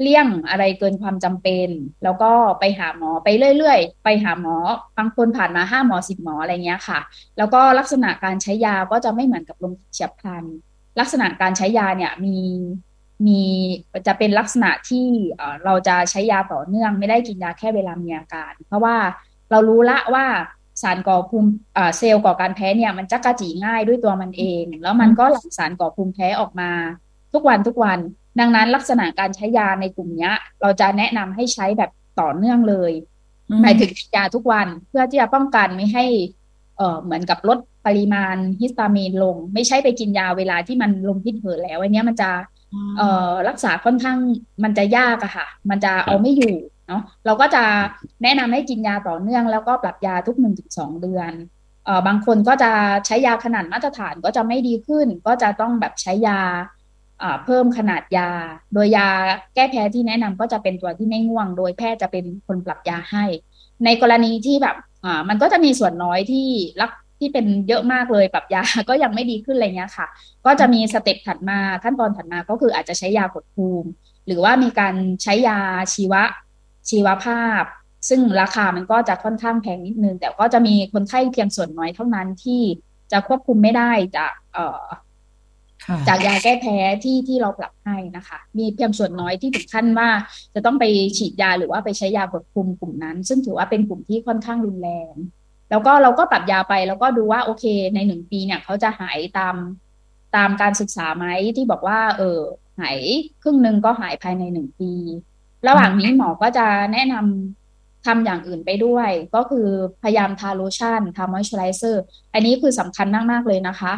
Speaker 5: เลี่ยงอะไรเกินความจำเป็น แล้วก็ไปหาหมอไปเรื่อยๆ ไปหาหมอบางคนผ่านมาห้าหมอสิบหมออะไรเงี้ยค่ะ แล้วก็ลักษณะการใช้ยาก็จะไม่เหมือนกับลมเฉียบพลัน ลักษณะการใช้ยาเนี่ยมีมีจะเป็นลักษณะที่เราจะใช้ยาต่อเนื่อง ไม่ได้กินยาแค่เวลามีอาการ เพราะว่าเรารู้ละว่า สารก่อภูมิเซลล์ก่อการแพ้เนี่ยมันจักกระจีง่ายด้วยตัวมันเอง แล้วมันก็หลั่งสารก่อภูมิแพ้ออกมา ทุกวันทุกวัน ดังนั้นลักษณะการใช้ยาในกลุ่มนี้เราจะแนะนำให้ใช้แบบต่อเนื่องเลยหมายถึงยาทุกวันเพื่อที่จะป้องกันไม่ให้ เออเหมือนกับลดปริมาณฮิสตามีนลง ไม่ใช่ไปกินยาเวลาที่มันลมพิษเหือแล้วอันนี้มันจะเอ่อรักษาค่อนข้างมันจะยากอะค่ะ มันจะเอาไม่อยู่ เนาะเราก็จะแนะนำให้กินยาต่อเนื่อง แล้วก็ปรับยาทุกหนึ่งถึงสองเดือนเอ่อบางคนก็จะใช้ยาขนาดมาตรฐานก็จะไม่ดีขึ้น ก็จะต้องแบบใช้ยาเพิ่มขนาดยา โดยยาแก้แพ้ที่แนะนำก็จะเป็นตัวที่ไม่ง่วง โดยแพทย์จะเป็นคนปรับยาให้ ในกรณีที่แบบอ่ามันก็จะมีส่วนน้อยที่รักที่เป็นเยอะมากเลยปรับยาก็ยังไม่ดีขึ้นอะไรเงี้ยค่ะ ก็จะมีสเต็ปถัดมาขั้นตอนถัดมาก็คืออาจจะใช้ยากดภูมิ หรือว่ามีการใช้ยาชีวะ ชีวภาพ ซึ่งราคามันก็จะค่อนข้างแพงนิดนึง แต่ก็จะมีคนไข้เพียงส่วนน้อยเท่านั้นที่จะควบคุมไม่ได้จากเอ่อจากยาแก้แพ้ที่ที่เราปรับให้นะคะ มีเพียงส่วนน้อยที่ถึงขั้นว่า จะต้องไปฉีดยาหรือว่าไปใช้ยากดภูมิกลุ่มนั้น ซึ่งถือว่าเป็นกลุ่มที่ค่อนข้างรุนแรง แล้วก็เราก็ปรับยาไปแล้วก็ดูว่าโอเค ในหนึ่งปีเนี่ยเขาจะหายตามตามการศึกษาไหมที่บอกว่า เออหายครึ่งหนึ่งก็หายภายในหนึ่งปี ระหว่างนี้หมอก็จะแนะนำทำอย่างอื่นไปด้วย ก็คือพยายามทาโลชั่นทามอยส์ไรเซอร์ อันนี้คือสำคัญมาก ๆ เลยนะคะ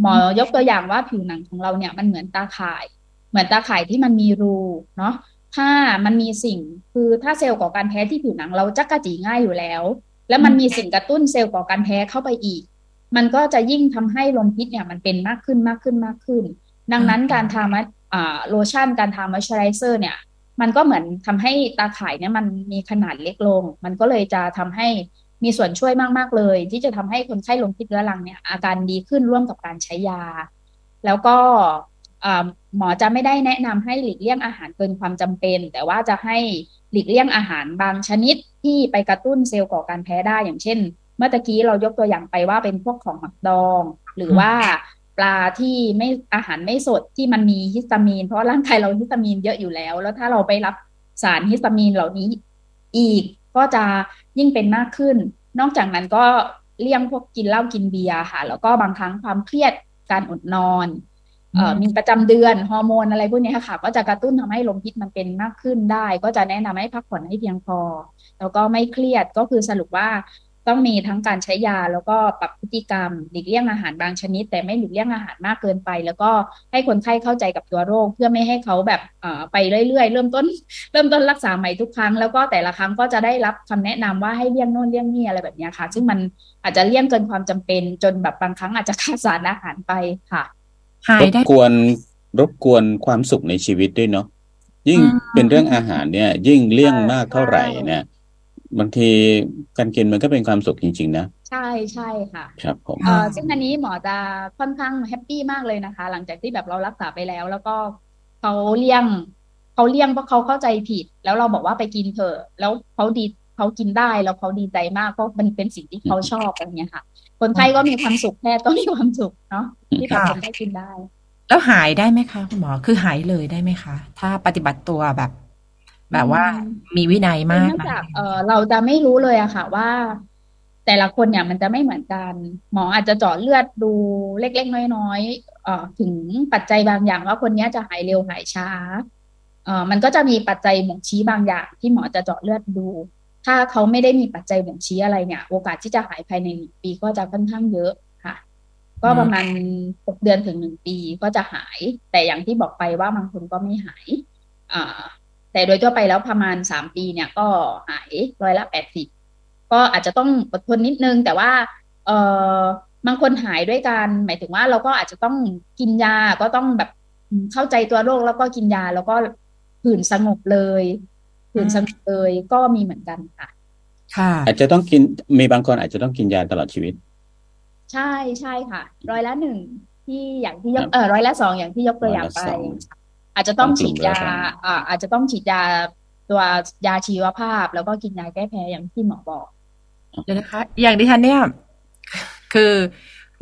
Speaker 5: หมอยกตัวอย่างว่าผิวหนังของเราเนี่ยมันเหมือนตาข่าย เหมือนตาข่ายที่มันมีรูเนาะถ้ามันมีสิ่งคือถ้าเซลล์ก่อการแพ้ที่ผิวหนังเราจะกระจีง่ายอยู่แล้ว แล้วมันมีสิ่งกระตุ้นเซลล์ก่อการแพ้เข้าไปอีก มันก็จะยิ่งทำให้ลมพิษเนี่ยมันเป็นมากขึ้นมากขึ้นมากขึ้น ดังนั้นการทามัโลชั่นการทามอยเจอไรเซอร์เนี่ย มันก็เหมือนทำให้ตาข่ายเนี่ยมันมีขนาดเล็กลง มันก็เลยจะทำให้มีส่วนช่วยมาก ๆ เลย ที่จะทำให้คนไข้ลมพิษเรื้อรังเนี่ยอาการดีขึ้นร่วมกับการใช้ยา แล้วก็หมอจะไม่ได้แนะนำให้หลีกเลี่ยงอาหารเกินความจำเป็น แต่ว่าจะให้หลีกเลี่ยงอาหารบางชนิดที่ไปกระตุ้นเซลล์ก่อการแพ้ได้อย่างเช่น เมื่อกี้เรายกตัวอย่างไปว่าเป็นพวกของหมักดอง หรือว่า ปลาที่ไม่อาหารไม่สดที่มันมีฮิสตามีน เพราะร่างกายเราฮิสตามีนเยอะอยู่แล้ว แล้วถ้าเราไปรับสารฮิสตามีนเหล่านี้อีกก็จะยิ่งเป็นมากขึ้น นอกจากนั้นก็เลี่ยงพวกกินเหล้ากินเบียร์ค่ะ แล้วก็บางครั้งความเครียดการอดนอนมีประจำเดือนฮอร์โมนอะไรพวกนี้ค่ะ ก็จะกระตุ้นทำให้ลมพิษมันเป็นมากขึ้นได้ ก็จะแนะนำให้พักผ่อนให้เพียงพอ แล้วก็ไม่เครียดก็คือสรุปว่า ต้องมีทั้งการใช้ยาแล้วก็ปรับพฤติกรรม หลีกเลี่ยงอาหารบางชนิด แต่ไม่หลีกเลี่ยงอาหารมากเกินไป แล้วก็ให้คนไข้เข้าใจกับตัวโรค เพื่อไม่ให้เขาแบบไปเรื่อยๆ เริ่มต้น เริ่มต้นรักษาใหม่ทุกครั้ง แล้วก็แต่ละครั้งก็จะได้รับคำแนะนำว่าให้เลี่ยงโน่นเลี่ยงนี่อะไรแบบนี้ค่ะ ซึ่งมันอาจจะเลี่ยงเกินความจำเป็น จนแบบบางครั้งอาจจะขาดสารอาหารไปค่ะ
Speaker 4: หายได้รบกวนรบกวนความสุขในชีวิตด้วยเนาะยิ่งเป็นเรื่องอาหารเนี่ย ยิ่งเลี่ยงมากเท่าไหร่เนี่ย บางทีการกินมันก็เป็นความสุขจริง ๆ นะ
Speaker 5: ใช่ใช่ค่ะ
Speaker 4: ครับผม
Speaker 5: เออซึ่งอันนี้หมอจะค่อนข้างแฮปปี้มากเลยนะคะ หลังจากที่แบบเรารักษาไปแล้ว แล้วก็เขาเลี่ยงเขาเลี่ยงเพราะเขาเข้าใจผิด แล้วเราบอกว่าไปกินเถอะ แล้วเขาดีเขากินได้แล้วเขาดีใจมากเพราะมันเป็นสิ่งที่เขาชอบอะไรเงี้ยค่ะ คนไข้ก็มีความสุขแพทย์ก็มีความสุขเนาะที่แบบคนได้กินได้
Speaker 3: แล้วหายได้ไหมคะคุณหมอคือหายเลยได้ไหมคะ ถ้าปฏิบัติตัวแบบ แบบว่ามีวินัยมาก
Speaker 5: เนื่องจากเออเราจะไม่รู้เลยอะค่ะว่า แต่ละคนเนี่ยมันจะไม่เหมือนกัน หมออาจจะเจาะเลือดดูเล็กๆน้อยๆเอ่อถึงปัจจัยบางอย่างว่าคนนี้จะหายเร็วหายช้าเอ่อมันก็จะมีปัจจัยบ่งชี้บางอย่าง ที่หมอจะเจาะเลือดดู ถ้าเขาไม่ได้มีปัจจัยบ่งชี้อะไรเนี่ย โอกาสที่จะหายภายในหนึ่งปีก็จะค่อนข้างเยอะค่ะ ก็ประมาณหกเดือนถึงหนึ่งปีก็จะหาย แต่อย่างที่บอกไปว่าบางคนก็ไม่หายอ่า แต่โดยทั่วไปแล้วประมาณสามปีเนี่ยก็หายร้อยละแปดสิบก็อาจจะต้องอดทนนิดนึง แต่ว่าเออบางคนหายด้วยกันหมายถึงว่าเราก็อาจจะต้องกินยาก็ต้องแบบเข้าใจตัวโรคแล้วก็กินยาแล้วก็ผื่นสงบเลยผื่นสงบเลยก็มีเหมือนกันค่ะ
Speaker 3: ค่ะ
Speaker 4: อาจจะต้องกินมีบางคนอาจจะต้องกินยาตลอดชีวิต
Speaker 5: ใช่ใช่ค่ะ ร้อยละหนึ่งที่อย่างที่ย
Speaker 4: ค
Speaker 5: ก
Speaker 4: รับ
Speaker 5: เออร้อยละสองอย่างที่ยกตัวอย่างไป
Speaker 4: ร้ อยละสอง
Speaker 5: อาจจะต้อง
Speaker 4: ของกลุ่
Speaker 5: ฉี
Speaker 4: ม
Speaker 5: ด
Speaker 4: เรื้
Speaker 5: ยา
Speaker 4: อรัง
Speaker 5: อ่าอาจจะต้องฉีดยาตัวยาชีวภาพ แล้วก็กินยาแก้แพ้อย่างที่หมอบอก
Speaker 3: เดี๋ยวนะคะ อย่างดิฉันเนี่ย คือ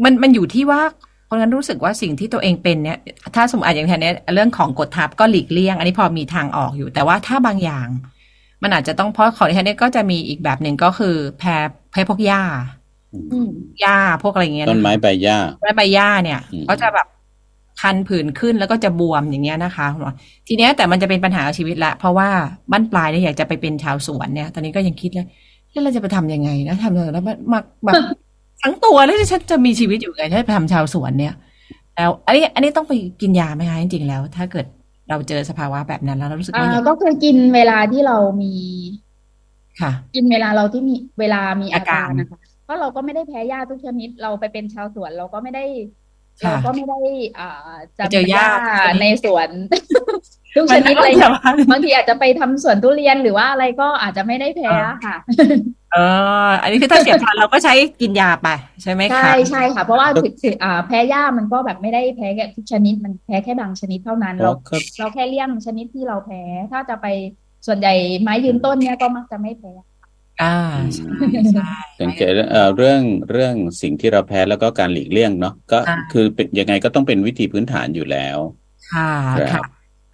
Speaker 3: มันมันอยู่ที่ว่าคนนั้นรู้สึกว่าสิ่งที่ตัวเองเป็นเนี่ย ถ้าสมมติอะอย่างแทนเนี้ยเรื่องของกดทับก็หลีกเลี่ยง อันนี้พอมีทางออกอยู่ แต่ว่าถ้าบางอย่าง มันอาจจะต้องเพราะของดิฉันเนี่ยก็จะมีอีกแบบหนึ่งก็คือแพ้แพ้พวกหญ้า
Speaker 5: อืม
Speaker 3: หญ้าพวกอะไรอย่างเงี้ย
Speaker 4: ต้น
Speaker 3: นะคะ
Speaker 4: ไม้ใบหญ้า
Speaker 3: แม่ใบหญ้าเนี่ย
Speaker 4: อืม
Speaker 3: ก็จะแบบ คันผื่นขึ้นแล้วก็จะบวมอย่างเงี้ยนะคะคุณหมอทีเนี้ยแต่มันจะเป็นปัญหากับชีวิตละ เพราะว่าบ้านปลายเนี่ยอยากจะไปเป็นชาวสวนเนี่ย ตอนนี้ก็ยังคิดเลยแล้วเราจะไปทำยังไงนะทำยังไงแล้วมันมาแบบทั้งตัวแล้วฉันจะมีชีวิตอยู่ไงถ้าไปทำชาวสวนเนี่ย แล้วอันนี้อันนี้ต้องไปกินยาไหมคะจริงๆแล้ว ถ้าเกิดเราเจอสภาวะแบบนั้นแล้วเรารู้สึก
Speaker 5: อ่า
Speaker 3: ว่าอยาก
Speaker 5: ก็คือกินเวลาที่เรามี
Speaker 3: ค่ะ
Speaker 5: กินเวลาเราที่มีเวลามีอา
Speaker 3: อาการ
Speaker 5: การนะคะเพราะเราก็ไม่ได้แพ้ยาทุกชนิดเราไปเป็นชาวสวนเราก็ไม่ได้
Speaker 3: ค่ะ
Speaker 5: เราก็ไม่ได้อ่าจะ
Speaker 3: ไปเจอหญ้า
Speaker 5: ในสวนทุกชนิดอะไร
Speaker 3: มันแต่ว่า
Speaker 5: บางทีอาจจะไปทำสวนทุเรียนหรือว่าอะไรก็อาจจะไม่ได้แพ้ค่ะ
Speaker 3: เออ อันนี้คือถ้าเสียบพลันเราก็ใช้กินยาไป ใช่ไหมคะ
Speaker 5: ใช่ใช่ค่ะ เพราะว่าถึงถึงอ่าแพ้หญ้ามันก็แบบไม่ได้แพ้แค่ทุกชนิดมันแพ้แค่บางชนิดเท่านั้น เรา
Speaker 4: ก็
Speaker 5: เราแค่เลี่ยงชนิดที่เราแพ้ ถ้าจะไปส่วนใหญ่ไม้ยืนต้นเนี่ยก็มักจะไม่แพ้
Speaker 3: อ่าใช่ใช่
Speaker 4: สังเกตเอ่อเรื่องเรื่องสิ่งที่เราแพ้แล้วก็การหลีกเลี่ยงเนาะก็
Speaker 3: อ่า
Speaker 4: คือเป็นยังไงก็ต้องเป็นวิธีพื้นฐานอยู่แล้ว
Speaker 3: ค่ะ
Speaker 4: ครับ
Speaker 3: ค่ะ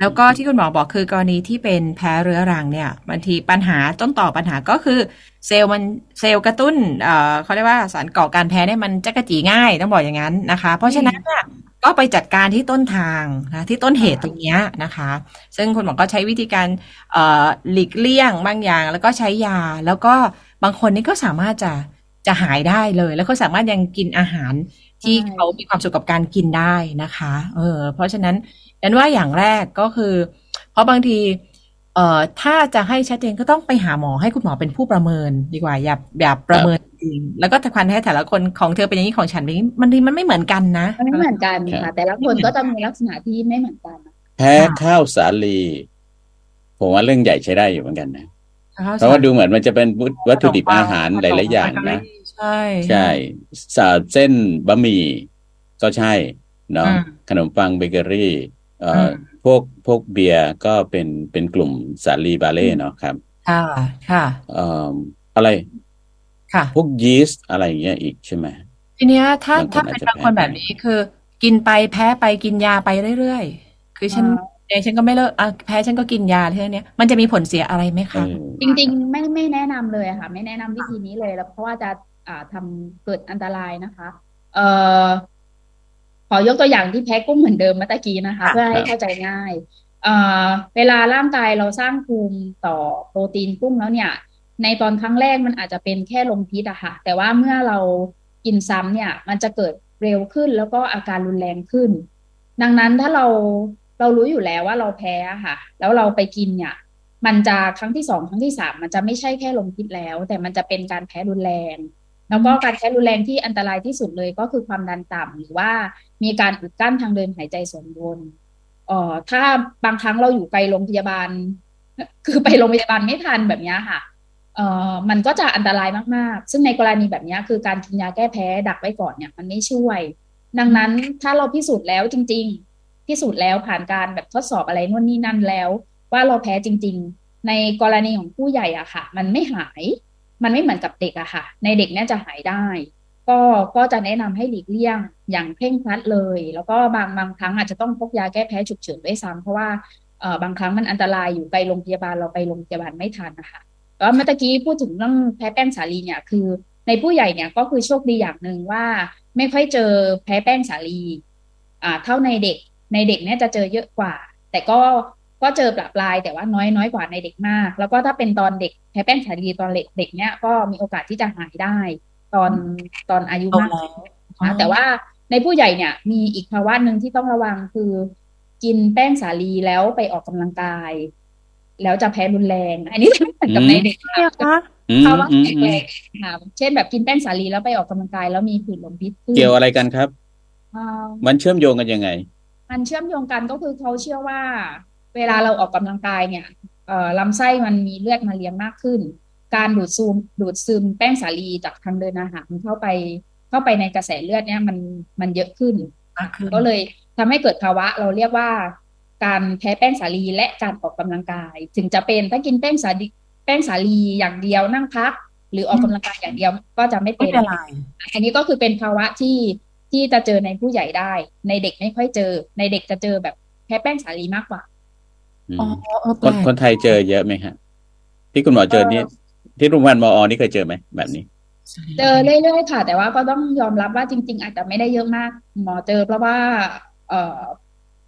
Speaker 3: แล้วก็ที่คุณหมอบอกคือกรณีที่เป็นแพ้เรื้อรังเนี่ยบางทีปัญหาต้นต่อปัญหาก็คือ เซลล์มันเซลล์กระตุ้นเอ่อเขาเรียกว่าสารก่อการแพ้เนี่ยมันจะกระจีง่ายต้องบอกอย่างนั้นนะคะ เพราะฉะนั้นเนี่ย ก็ไปจัดการที่ต้นทางนะที่ต้นเหตุตรงเนี้ยนะคะ ซึ่งคุณหมอก็ใช้วิธีการเอ่อหลีกเลี่ยงบางอย่าง แล้วก็ใช้ยา แล้วก็บางคนนี่ก็สามารถจะจะหายได้เลย แล้วก็สามารถยังกินอาหารที่
Speaker 5: ใช่
Speaker 3: เขามีความสุขกับการกินได้นะคะ เออ เพราะฉะนั้นดันว่าอย่างแรกก็คือ เพราะบางที เอ่อถ้าจะให้ชัดเจนก็ต้องไปหาหมอให้คุณหมอเป็นผู้ประเมินดีกว่า อย่าอย่าประเมินจริงแล้วก็แต่ความให้แต่ละคนของเธอเป็นอย่างนี้ของฉันเป็นอย่างนี้มันมันไม่เหมือนกันนะ
Speaker 5: มันไม่เหมือนกัน
Speaker 4: ครั
Speaker 5: ค่ะ
Speaker 4: บ
Speaker 5: แต่ละคนก็จะมีลักษณะที่ไม่เหมือนกัน
Speaker 4: แพ้ข้าวสาลีผมว่าเรื่องใหญ่ใช้ได้อยู่เหมือนกันนะเพราะว่าดูเหมือนมันจะเป็นวัตถุดิบอาหารหลายๆอย่างนะ
Speaker 3: ใช่
Speaker 4: ใช่สาเส้นบะหมี่ก็ใช่เนาะ
Speaker 3: อืม
Speaker 4: ขนมปังเบเกอรี่ เอ่ออ
Speaker 3: ม
Speaker 4: พ วกพวกเบียร์ก็เป็นเป็นกลุ่มสาลีบาเล่เนาะครับ
Speaker 3: ค่ะ ค่ะ
Speaker 4: เอ่ออะไร
Speaker 3: ค่ะ
Speaker 4: พวกยีสต์อะไรอย่างเงี้ยอีกใช่ไหม
Speaker 3: ทีเนี้ยถ้า
Speaker 4: บางคน
Speaker 3: ถ้า
Speaker 4: อาจ
Speaker 3: เป็น
Speaker 4: จะ
Speaker 3: บางคน
Speaker 4: แพ้
Speaker 3: แบบนี้คือ กินไปแพ้ไปกินยาไปเรื่อยๆ คือฉัน
Speaker 5: อ่า
Speaker 3: เองฉันก็ไม่เลิกอะแพ้ฉันก็กินยาเท่านี้มันจะมีผลเสียอะไรไหม
Speaker 4: เอ
Speaker 3: คะ
Speaker 4: อ
Speaker 5: จริง ๆ ไม่ไม่แนะนำเลยอะค่ะ ไม่แนะนำวิธีนี้เลยแล้วเพราะว่าจะอ่าทำเกิดอันตรายนะคะ เอ่อ ขอยกตัวอย่างที่แพ้กุ้งเหมือนเดิมเมื่อตะกี้นะคะ
Speaker 3: ค่ะ
Speaker 5: เพื่อให้เข้าใจง่ายเอ่อเวลาร่างกายเราสร้างภูมิต่อโปรตีนกุ้งแล้วเนี่ย ในตอนครั้งแรกมันอาจจะเป็นแค่ลมพิษอะค่ะ แต่ว่าเมื่อเรากินซ้ำเนี่ย มันจะเกิดเร็วขึ้นแล้วก็อาการรุนแรงขึ้น ดังนั้นถ้าเราเรารู้อยู่แล้วว่าเราแพ้อะค่ะ แล้วเราไปกินเนี่ย มันจะครั้งที่สองครั้งที่สามมันจะไม่ใช่แค่ลมพิษแล้ว แต่มันจะเป็นการแพ้รุนแรง แล้วก็การแพ้รุนแรงที่อันตรายที่สุดเลยก็คือความดันต่ำหรือว่ามีการอุดกั้นทางเดินหายใจส่วนบนเอ่อถ้าบางครั้งเราอยู่ไกลโรงพยาบาล คือไปโรงพยาบาลไม่ทันแบบนี้ค่ะเอ่อมันก็จะอันตรายมากๆ ซึ่งในกรณีแบบนี้คือการกินยาแก้แพ้ดักไว้ก่อนเนี่ย มันไม่ช่วย ดังนั้นถ้าเราพิสูจน์แล้วจริง ๆ พิสูจน์แล้วผ่านการแบบทดสอบอะไรนู่นนี่นั่นแล้ว ว่าเราแพ้จริง ๆ ในกรณีของผู้ใหญ่อะค่ะ มันไม่หาย มันไม่เหมือนกับเด็กอะค่ะ ในเด็กเนี่ยจะหายได้ ก็ก็จะแนะนำให้หลีกเลี่ยงอย่างเคร่งครัดเลย แล้วก็บางบางครั้งอาจจะต้องพกยาแก้แพ้ฉุกเฉินด้วยซ้ำเพราะว่าเออบางครั้งมันอันตรายอยู่ไกลโรงพยาบาลเราไปโรงพยาบาลไม่ทันนะคะแล้วเมื่อกี้พูดถึงเรื่องแพ้แป้งสาลีเนี่ยคือ ในผู้ใหญ่เนี่ยก็คือโชคดีอย่างหนึ่งว่า ไม่ค่อยเจอแพ้แป้งสาลี อ่า เท่าในเด็กในเด็กเนี่ยจะเจอเยอะกว่า แต่ก็ ก็เจอปลาปลายแต่ว่าน้อยน้อยกว่าในเด็กมาก แล้วก็ถ้าเป็นตอนเด็กแพ้แป้งสาลีตอนเด็กเด็กเนี่ยก็มีโอกาสที่จะหายได้ ตอนตอนอายุมากนะแต่ว่าในผู้ใหญ่เนี่ย มีอีกภาวะหนึ่งที่ต้องระวังคือ กินแป้งสาลีแล้วไปออกกำลังกาย แล้วจะแพ้รุนแรง อันนี้เหมือนกับในเด็ก
Speaker 3: เนี่ยคะ
Speaker 4: อืม
Speaker 5: ภาวะ
Speaker 4: อืม
Speaker 5: แป
Speaker 4: อืม
Speaker 5: ลกๆค่ะเช่นแบบกินแป้งสาลีแล้วไปออกกำลังกายแล้วมีผื่นลมพิษขึ้น
Speaker 4: เกี่ยวอะไรกันครับ
Speaker 5: อ่า
Speaker 4: มันเชื่อมโยงกันยังไง
Speaker 5: มันเชื่อมโยงกันก็คือเขาเชื่อว่า เวลาเราออกกำลังกายเนี่ยเอ่อลำไส้มันมีเลือดมาเลี้ยงมากขึ้น การดูดซูมดูดซึมแป้งสาลีจากทางเดินอาหารเข้าไปเข้าไปในกระแสเลือดเนี่ยมันมันเยอะขึ้น
Speaker 3: มากขึ้น
Speaker 5: ก็เลยทำให้เกิดภาวะเราเรียกว่า การแพ้แป้งสาลีและการออกกำลังกาย ถึงจะเป็นถ้ากินแป้งสาลีแป้งสาลีอย่างเดียวนั่งพัก หรือออกกำลังกายอย่างเดียวก็จะไม่
Speaker 3: ไม่
Speaker 5: เป็น
Speaker 3: เป็นไร
Speaker 5: อันนี้ก็คือเป็นภาวะที่ที่จะเจอในผู้ใหญ่ได้ ในเด็กไม่ค่อยเจอ ในเด็กจะเจอแบบแพ้แป้งสาลีมากกว่า
Speaker 4: อืม
Speaker 3: อ๋อเออ
Speaker 4: ค
Speaker 3: แปล
Speaker 4: น
Speaker 3: ก
Speaker 4: คนไทยเจอเยอะไหมฮะที่คุณหมอเจอนี่ที่โรงพยาบาลมอ นี่เคยเจอไหมแบบนี้
Speaker 5: เจอเรื่อยๆค่ะ แต่ว่าก็ต้องยอมรับว่าจริง ๆ อาจจะไม่ได้เยอะมาก หมอเจอเพราะว่า เอ่อ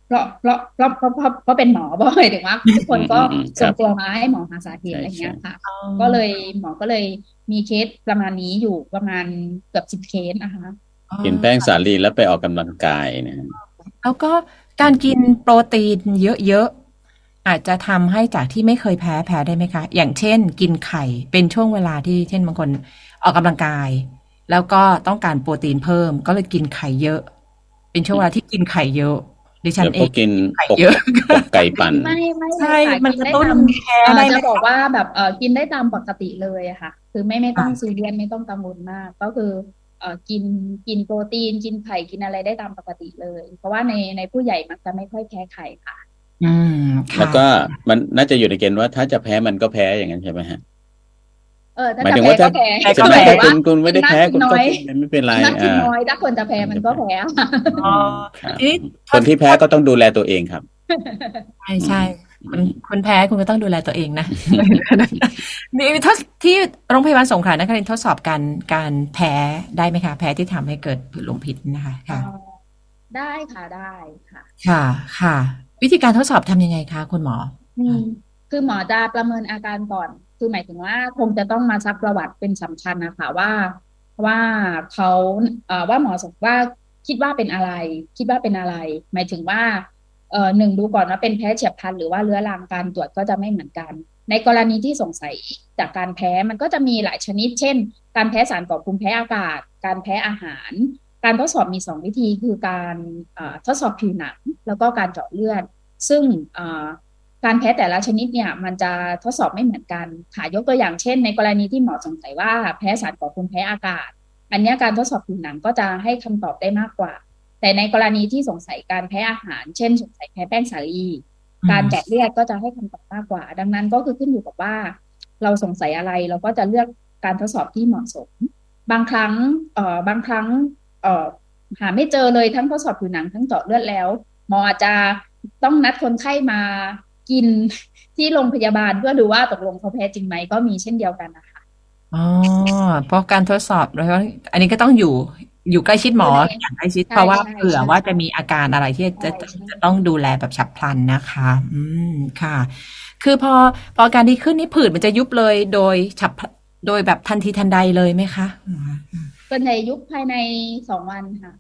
Speaker 5: เพราะเพราะเพราะเพราะเพราะเพราะเป็นหมอบ่อยถึงว่าทุกคนก็
Speaker 4: อืมอืมค
Speaker 5: ส่
Speaker 4: รั
Speaker 5: ง
Speaker 4: บ
Speaker 5: ตัวมาให้หมอหาสาเหตุ
Speaker 4: ใช่
Speaker 5: อะไรเงี้ย
Speaker 4: ใช่
Speaker 5: ค่ะ
Speaker 3: อ๋อ
Speaker 5: ก็เลยหมอก็เลยมีเคสประมาณนี้อยู่ประมาณเกือบสิบเคสนะคะ
Speaker 4: กินแป้งสาลีแล้วไปออกกำลังกายนะฮะ
Speaker 3: แล้วก็การกินโปรตีนเยอะๆ อาจจะทำให้จากที่ไม่เคยแพ้แพ้ได้ไหมคะ อย่างเช่น กินไข่เป็นช่วงเวลาที่เช่นบางคนออกกำลังกาย แล้วก็ต้องการโปรตีนเพิ่ม ก็เลยกินไข่เยอะ เป็นช่วงเวลาที่กินไข่เยอะดิฉัน
Speaker 4: แล้ว
Speaker 3: เอ
Speaker 4: ก็
Speaker 3: ง
Speaker 4: กิน
Speaker 3: ไข่
Speaker 4: อก
Speaker 3: เยอะ
Speaker 4: อกไก่ปั่น
Speaker 5: ไม่ไม่เล
Speaker 3: ใช่
Speaker 5: ยค่ะ
Speaker 3: มัน
Speaker 5: กิน
Speaker 3: กระ
Speaker 5: ได้
Speaker 3: ตุ้น
Speaker 5: ตาม
Speaker 3: แพ้
Speaker 5: เอ่อ
Speaker 3: ได้ไหม
Speaker 5: จะบอกว่าแบบเออกินได้ตามปกติเลยอะค่ะ คือไม่ไม่ต้อง
Speaker 3: ค่ะ
Speaker 5: ซีเรียสไม่ต้องกังวลมาก ก็คือเออกินกินโปรตีนกินไข่กินอะไรได้ตามปกติเลย เพราะว่าในในผู้ใหญ่มักจะไม่ค่อยแพ้ไข่ค่ะ
Speaker 3: อืมค่ะ
Speaker 4: แล้วก็มันน่าจะอยู่ในเกณฑ์ว่าถ้าจะแพ้มันก็แพ้อย่างนั้นใช่ไหมฮะ
Speaker 5: เออถ้า
Speaker 4: หมาย
Speaker 5: จะ
Speaker 4: ถึง
Speaker 5: แพ้
Speaker 4: ว่าถ้า
Speaker 5: ก็แพ้
Speaker 3: แพ้
Speaker 4: ใช่
Speaker 3: ก็
Speaker 4: ไหม
Speaker 3: แพ้
Speaker 4: ถ้าคุณคุณไม่ได้แพ้
Speaker 5: กิ
Speaker 4: คุณ
Speaker 5: นน้
Speaker 4: ก็
Speaker 5: อย
Speaker 4: กินไม่เป็นไร
Speaker 5: นักกิน
Speaker 4: อ่า
Speaker 5: น้อยถ้าคนจะแพ้มันก็แพ้
Speaker 3: อ๋อ
Speaker 4: ครับ
Speaker 3: ทีนี้
Speaker 4: คนที่แพ้ก็ต้องดูแลตัวเองครับ
Speaker 3: ใช่ใช่คุณคุณแพ้คุณก็ต้องดูแลตัวเองนะนี่ทดที่โรงพยาบาลสงขลานครินทร์ทดสอบการการแพ้ได้ไหมคะ แพ้ที่ทำให้เกิดผื่นลมพิษนะคะค่ะ
Speaker 5: เอ่อได้ค่ะได้ค่ะ
Speaker 3: ค่ะค่ะ วิธีการทดสอบทำยังไงคะคุณหมอ
Speaker 5: อืมคือหมอจะประเมินอาการก่อน คือหมายถึงว่าคงจะต้องมาซักประวัติเป็นสำคัญนะคะว่าว่าเขาเอ่อว่าหมอสว่าคิดว่าเป็นอะไร คิดว่าเป็นอะไร หมายถึงว่าเอ่อหนึ่งดูก่อนว่าเป็นแพ้เฉียบพลันหรือว่าเรื้อรังการตรวจก็จะไม่เหมือนกัน ในกรณีที่สงสัยจากการแพ้มันก็จะมีหลายชนิด เช่น การแพ้สารก่อภูมิแพ้อากาศ การแพ้อาหาร การทดสอบมีสองวิธีคือการเอ่อทดสอบผิวหนังแล้วก็การเจาะเลือด ซึ่งเอ่อการแพ้แต่ละชนิดเนี่ยมันจะทดสอบไม่เหมือนกันค่ะยกตัวอย่างเช่น ในกรณีที่หมอสงสัยว่าแพ้สารก่อภูมิแพ้อากาศ อันเนี้ยการทดสอบผิวหนังก็จะให้คำตอบได้มากกว่า แต่ในกรณีที่สงสัยการแพ้อาหาร เช่น สงสัยแพ้แป้งสาลี
Speaker 3: อืม
Speaker 5: การเจาะเลือดก็จะให้คำตอบมากกว่า ดังนั้นก็คือขึ้นอยู่กับว่า เราสงสัยอะไรเราก็จะเลือกการทดสอบที่เหมาะสม บางครั้งเอ่อบางครั้ง เอ่อหาไม่เจอเลยทั้งทดสอบผิวหนังทั้งเจาะเลือดแล้ว หมออาจจะต้องนัดคนไข้มากินที่โรงพยาบาลเพื่อดูว่าตกลงเขาแพ้จริงไหมก็มีเช่นเดียวกันนะคะ
Speaker 3: อ๋อเพราะการทดสอบแล้วอันนี้ก็ต้องอยู่อยู่ใกล้ชิดหมอ
Speaker 5: ใช่
Speaker 3: อย่างใกล้ชิด
Speaker 5: ใช่
Speaker 3: เพราะว่า
Speaker 5: ใช่
Speaker 3: เผื่อ
Speaker 5: ใช่
Speaker 3: ว่าจะมีอาการอะไรที่จะ
Speaker 5: ใช่ใช่
Speaker 3: จะต้องดูแลแบบฉับพลันนะคะ อืมค่ะ คือพอพออาการดีขึ้นนี่ผื่นมันจะยุบเลยโดยฉับพลันโดยแบบทันทีทันใดเลยไหมคะอืม
Speaker 5: ส่วนใหญ่ยุบภายในสองวันค่ะ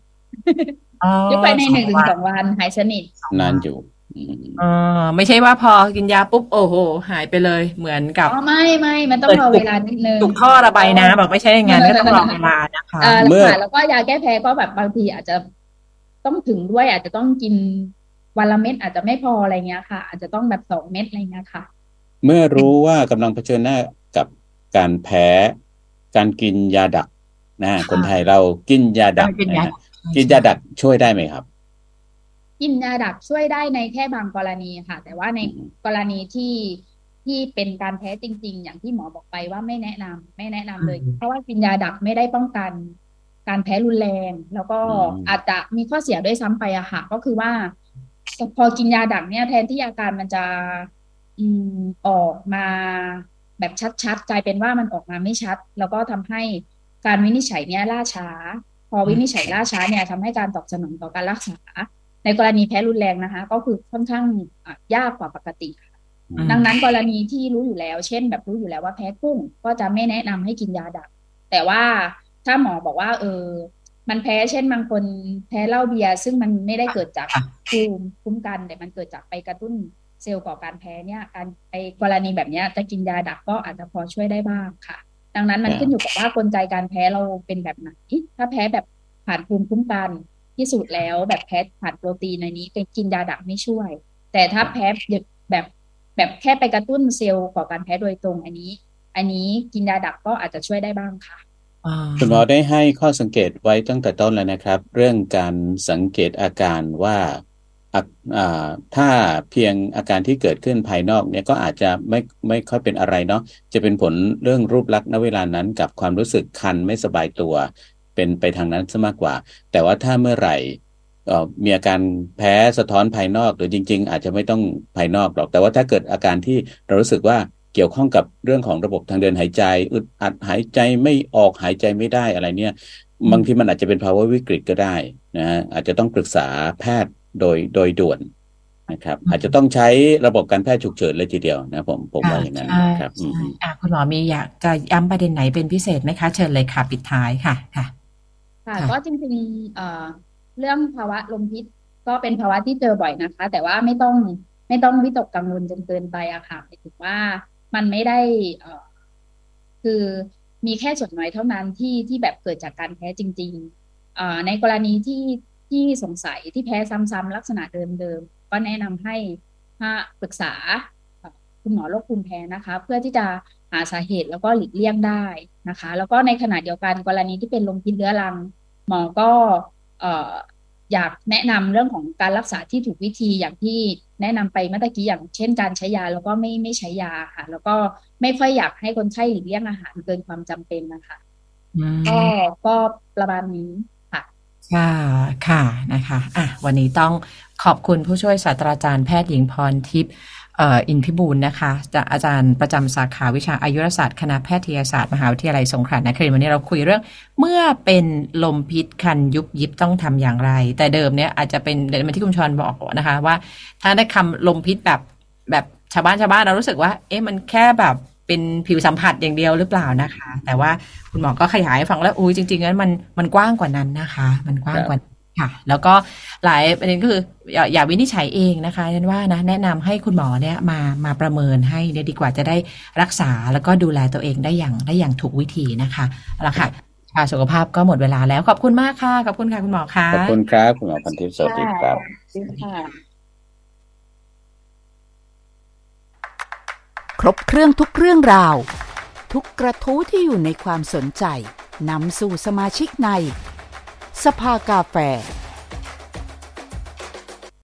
Speaker 3: อ๋อ
Speaker 5: ยุบภายในหนึ่งถึง
Speaker 3: วั
Speaker 5: สองวันหายสนิท
Speaker 4: นานอยู่อืม
Speaker 3: เออไม่ใช่ว่าพอกินยาปุ๊บโอ้โห หายไปเลยเหมือนกับ
Speaker 5: อ๋อไม่ไม่มันต้องรอเวลานิดนึง
Speaker 3: ถูกท่อระบายน้ำบอกไม่ใช่อย่างนั้นก็ต้องรอเวลานะคะ
Speaker 5: เออ
Speaker 4: เมื่อ
Speaker 5: ค่ะแล้วก็ยาแก้แพ้ก็แบบบางทีอาจจะต้องถึงด้วย อาจจะต้องกินวันละเม็ดอาจจะไม่พออะไรเงี้ยค่ะ อาจจะต้องแบบสองเม็ดอะไรเงี้ยค่ะ
Speaker 4: เมื่อรู้ว่ากำลังเผชิญหน้ากับการแพ้ การกินยาดัก นะคนไทยเรากินยาดัก
Speaker 3: กินยา
Speaker 4: นะฮะกินยาดักช่วยได้ไหมครับ
Speaker 5: กินยาดักช่วยได้ในแค่บางกรณีค่ะ แต่ว่าใน
Speaker 4: อืม
Speaker 5: กรณีที่ที่เป็นการแพ้จริง ๆ อย่างที่หมอบอกไปว่าไม่แนะนำไม่แนะนำเลย
Speaker 3: อืม
Speaker 5: เพราะว่ากินยาดักไม่ได้ป้องกัน การแพ้รุนแรง แล้วก็
Speaker 4: อืม
Speaker 5: อาจจะมีข้อเสียด้วยซ้ำไปอะค่ะ ก็คือว่าพอกินยาดักเนี่ยแทนที่อาการมันจะอืมออกมาแบบชัดๆกลายเป็นว่ามันออกมาไม่ชัด แล้วก็ทำให้ การวินิจฉัยเนี่ยล่าช้า พอวินิจฉัยล่าช้าเนี่ยทำให้การตอบสนองต่อการรักษา ในกรณีแพ้รุนแรงนะคะ ก็คือค่อนข้างอะยากกว่าปกติ
Speaker 3: อืม
Speaker 5: ดังนั้นกรณีที่รู้อยู่แล้ว เช่น แบบรู้อยู่แล้วว่าแพ้กุ้ง ก็จะไม่แนะนำให้กินยาดักแต่ว่าถ้าหมอบอกว่า เออ มันแพ้เช่นบางคนแพ้เหล้าเบียร์ซึ่งมันไม่ได้เกิดจาก
Speaker 3: ค่ะ
Speaker 5: ภูมิคุ้มกันแต่มันเกิดจากไปกระตุ้นเซลล์ก่อการแพ้เนี่ย การไอกรณีแบบเนี้ยจะกินยาดักก็อาจจะพอช่วยได้บ้างค่ะ ดังนั้นมัน
Speaker 4: ครับ
Speaker 5: ขึ้นอยู่กับว่ากลไกการแพ้เราเป็นแบบไหน ถ้าแพ้แบบผ่านภูมิคุ้มกันที่สุดแล้วแบบแพ้ผ่านโปรตีนในนี้กินยาดักไม่ช่วย แต่ถ้าแพ้แบบแบบแค่ไปกระตุ้นเซลล์ก่อการแพ้โดยตรงอันนี้ อันนี้กินยาดักก็อาจจะช่วยได้บ้างค่ะ
Speaker 3: อ่า
Speaker 4: คุณหมอได้ให้ข้อสังเกตไว้ตั้งแต่ต้นแล้วนะครับ เรื่องการสังเกตอาการว่าอะอ่า ถ้าเพียงอาการที่เกิดขึ้นภายนอกเนี่ยก็อาจจะไม่ไม่ค่อยเป็นอะไรเนาะจะเป็นผลเรื่องรูปลักษณ์ณเวลานั้นกับความรู้สึกคันไม่สบายตัว เป็นไปทางนั้นซะมากกว่า แต่ว่าถ้าเมื่อไหร่มีอาการแพ้สะท้อนภายนอกหรือจริง ๆ อาจจะไม่ต้องภายนอกหรอก แต่ว่าถ้าเกิดอาการที่เรารู้สึกว่าเกี่ยวข้องกับเรื่องของระบบทางเดินหายใจ อึดอัดหายใจไม่ออกหายใจไม่ได้อะไรเนี่ย บางทีมันอาจจะเป็นภาวะวิกฤตก็ได้นะฮะอาจจะต้องปรึกษาแพทย์ โดยโดยด่วนนะครับ อาจจะต้องใช้ระบบการแพทย์ฉุกเฉินเลยทีเดียวนะผมผมว่าอย่างนั้น
Speaker 3: ใช่
Speaker 4: นะครับอื
Speaker 3: ใช่
Speaker 4: ม
Speaker 3: อะคุณหมอมีอยากจะย้ำประเด็นไหนเป็นพิเศษไหมคะ เชิญเลยค่ะ ปิดท้ายค่ะค่ะ
Speaker 5: ค่ะ
Speaker 3: ค่ะ
Speaker 5: ก็จริงๆเอ่อเรื่องภาวะลมพิษก็เป็นภาวะที่เจอบ่อยนะคะ แต่ว่าไม่ต้องไม่ต้องวิตกกังวลจนเกินไปอะค่ะหมายถึงว่ามันไม่ได้เอ่อคือมีแค่ส่วนน้อยเท่านั้นที่ที่แบบเกิดจากการแพ้จริงๆเอ่อในกรณีที่ ที่สงสัยที่แพ้ซ้ำๆลักษณะเดิมๆก็แนะนำให้มาปรึกษาเอ่อคุณหมอโรคภูมิแพ้นะคะ เพื่อที่จะหาสาเหตุแล้วก็หลีกเลี่ยงได้นะคะ แล้วก็ในขณะเดียวกันกรณีที่เป็นลมพิษเรื้อรัง หมอก็เอ่ออยากแนะนำเรื่องของการรักษาที่ถูกวิธีอย่างที่แนะนำไปเมื่อตะกี้อย่างเช่นการใช้ยาแล้วก็ไม่ไม่ใช้ยาค่ะ แล้วก็ไม่ค่อยอยากให้คนไข้หลีกเลี่ยงอาหารเกินความจำเป็นนะคะ
Speaker 3: อืม
Speaker 5: ก็ก็ประมาณนี้
Speaker 3: ค่ะค่ะนะคะอะวันนี้ต้องขอบคุณผู้ช่วยศาสตราจารย์แพทย์หญิงพรทิพย์เอ่ออินพิบูลนะคะจากอาจารย์ประจำสาขาวิชาอายุรศาสตร์คณะแพทยศาสตร์มหาวิทยาลัยสงขลานครินทร์วันนี้เราคุยเรื่อง เมื่อเป็นลมพิษคันยุบยิบต้องทำอย่างไร แต่เดิมเนี่ยอาจจะเป็นเดี๋ยวมาที่คุณชรบอกนะคะว่า ถ้าได้คำลมพิษแบบแบบชาวบ้านชาวบ้านเรารู้สึกว่า เอ๊ะมันแค่แบบ เป็นผิวสัมผัสอย่างเดียวหรือเปล่านะคะ แต่ว่าคุณหมอก็ขยายให้ฟังแล้วอุ้ยจริงๆแล้วมันมันกว้างกว่านั้นนะคะ มันกว้างกว่านั้นค่ะ แล้วก็หลายประเด็นก็คืออย่าอย่าวินิจฉัยเองนะคะฉันว่านะแนะนำให้คุณหมอเนี่ยมามาประเมินให้เนี่ยดีกว่าจะได้รักษาแล้วก็ดูแลตัวเองได้อย่างได้อย่างถูกวิธีนะคะเอาละค่ะชาสุขภาพก็หมดเวลาแล้วขอบคุณมากค่ะขอบคุณค่ะคุณหมอค่ะ
Speaker 4: ขอบคุณครับคุณหมอพันทิพย์สวัสดีครับ
Speaker 5: ค่ะ
Speaker 2: ครบเครื่องทุกเรื่องราว ทุกกระทู้ที่อยู่ในความสนใจนำสู่สมาชิกใน สภากาแฟ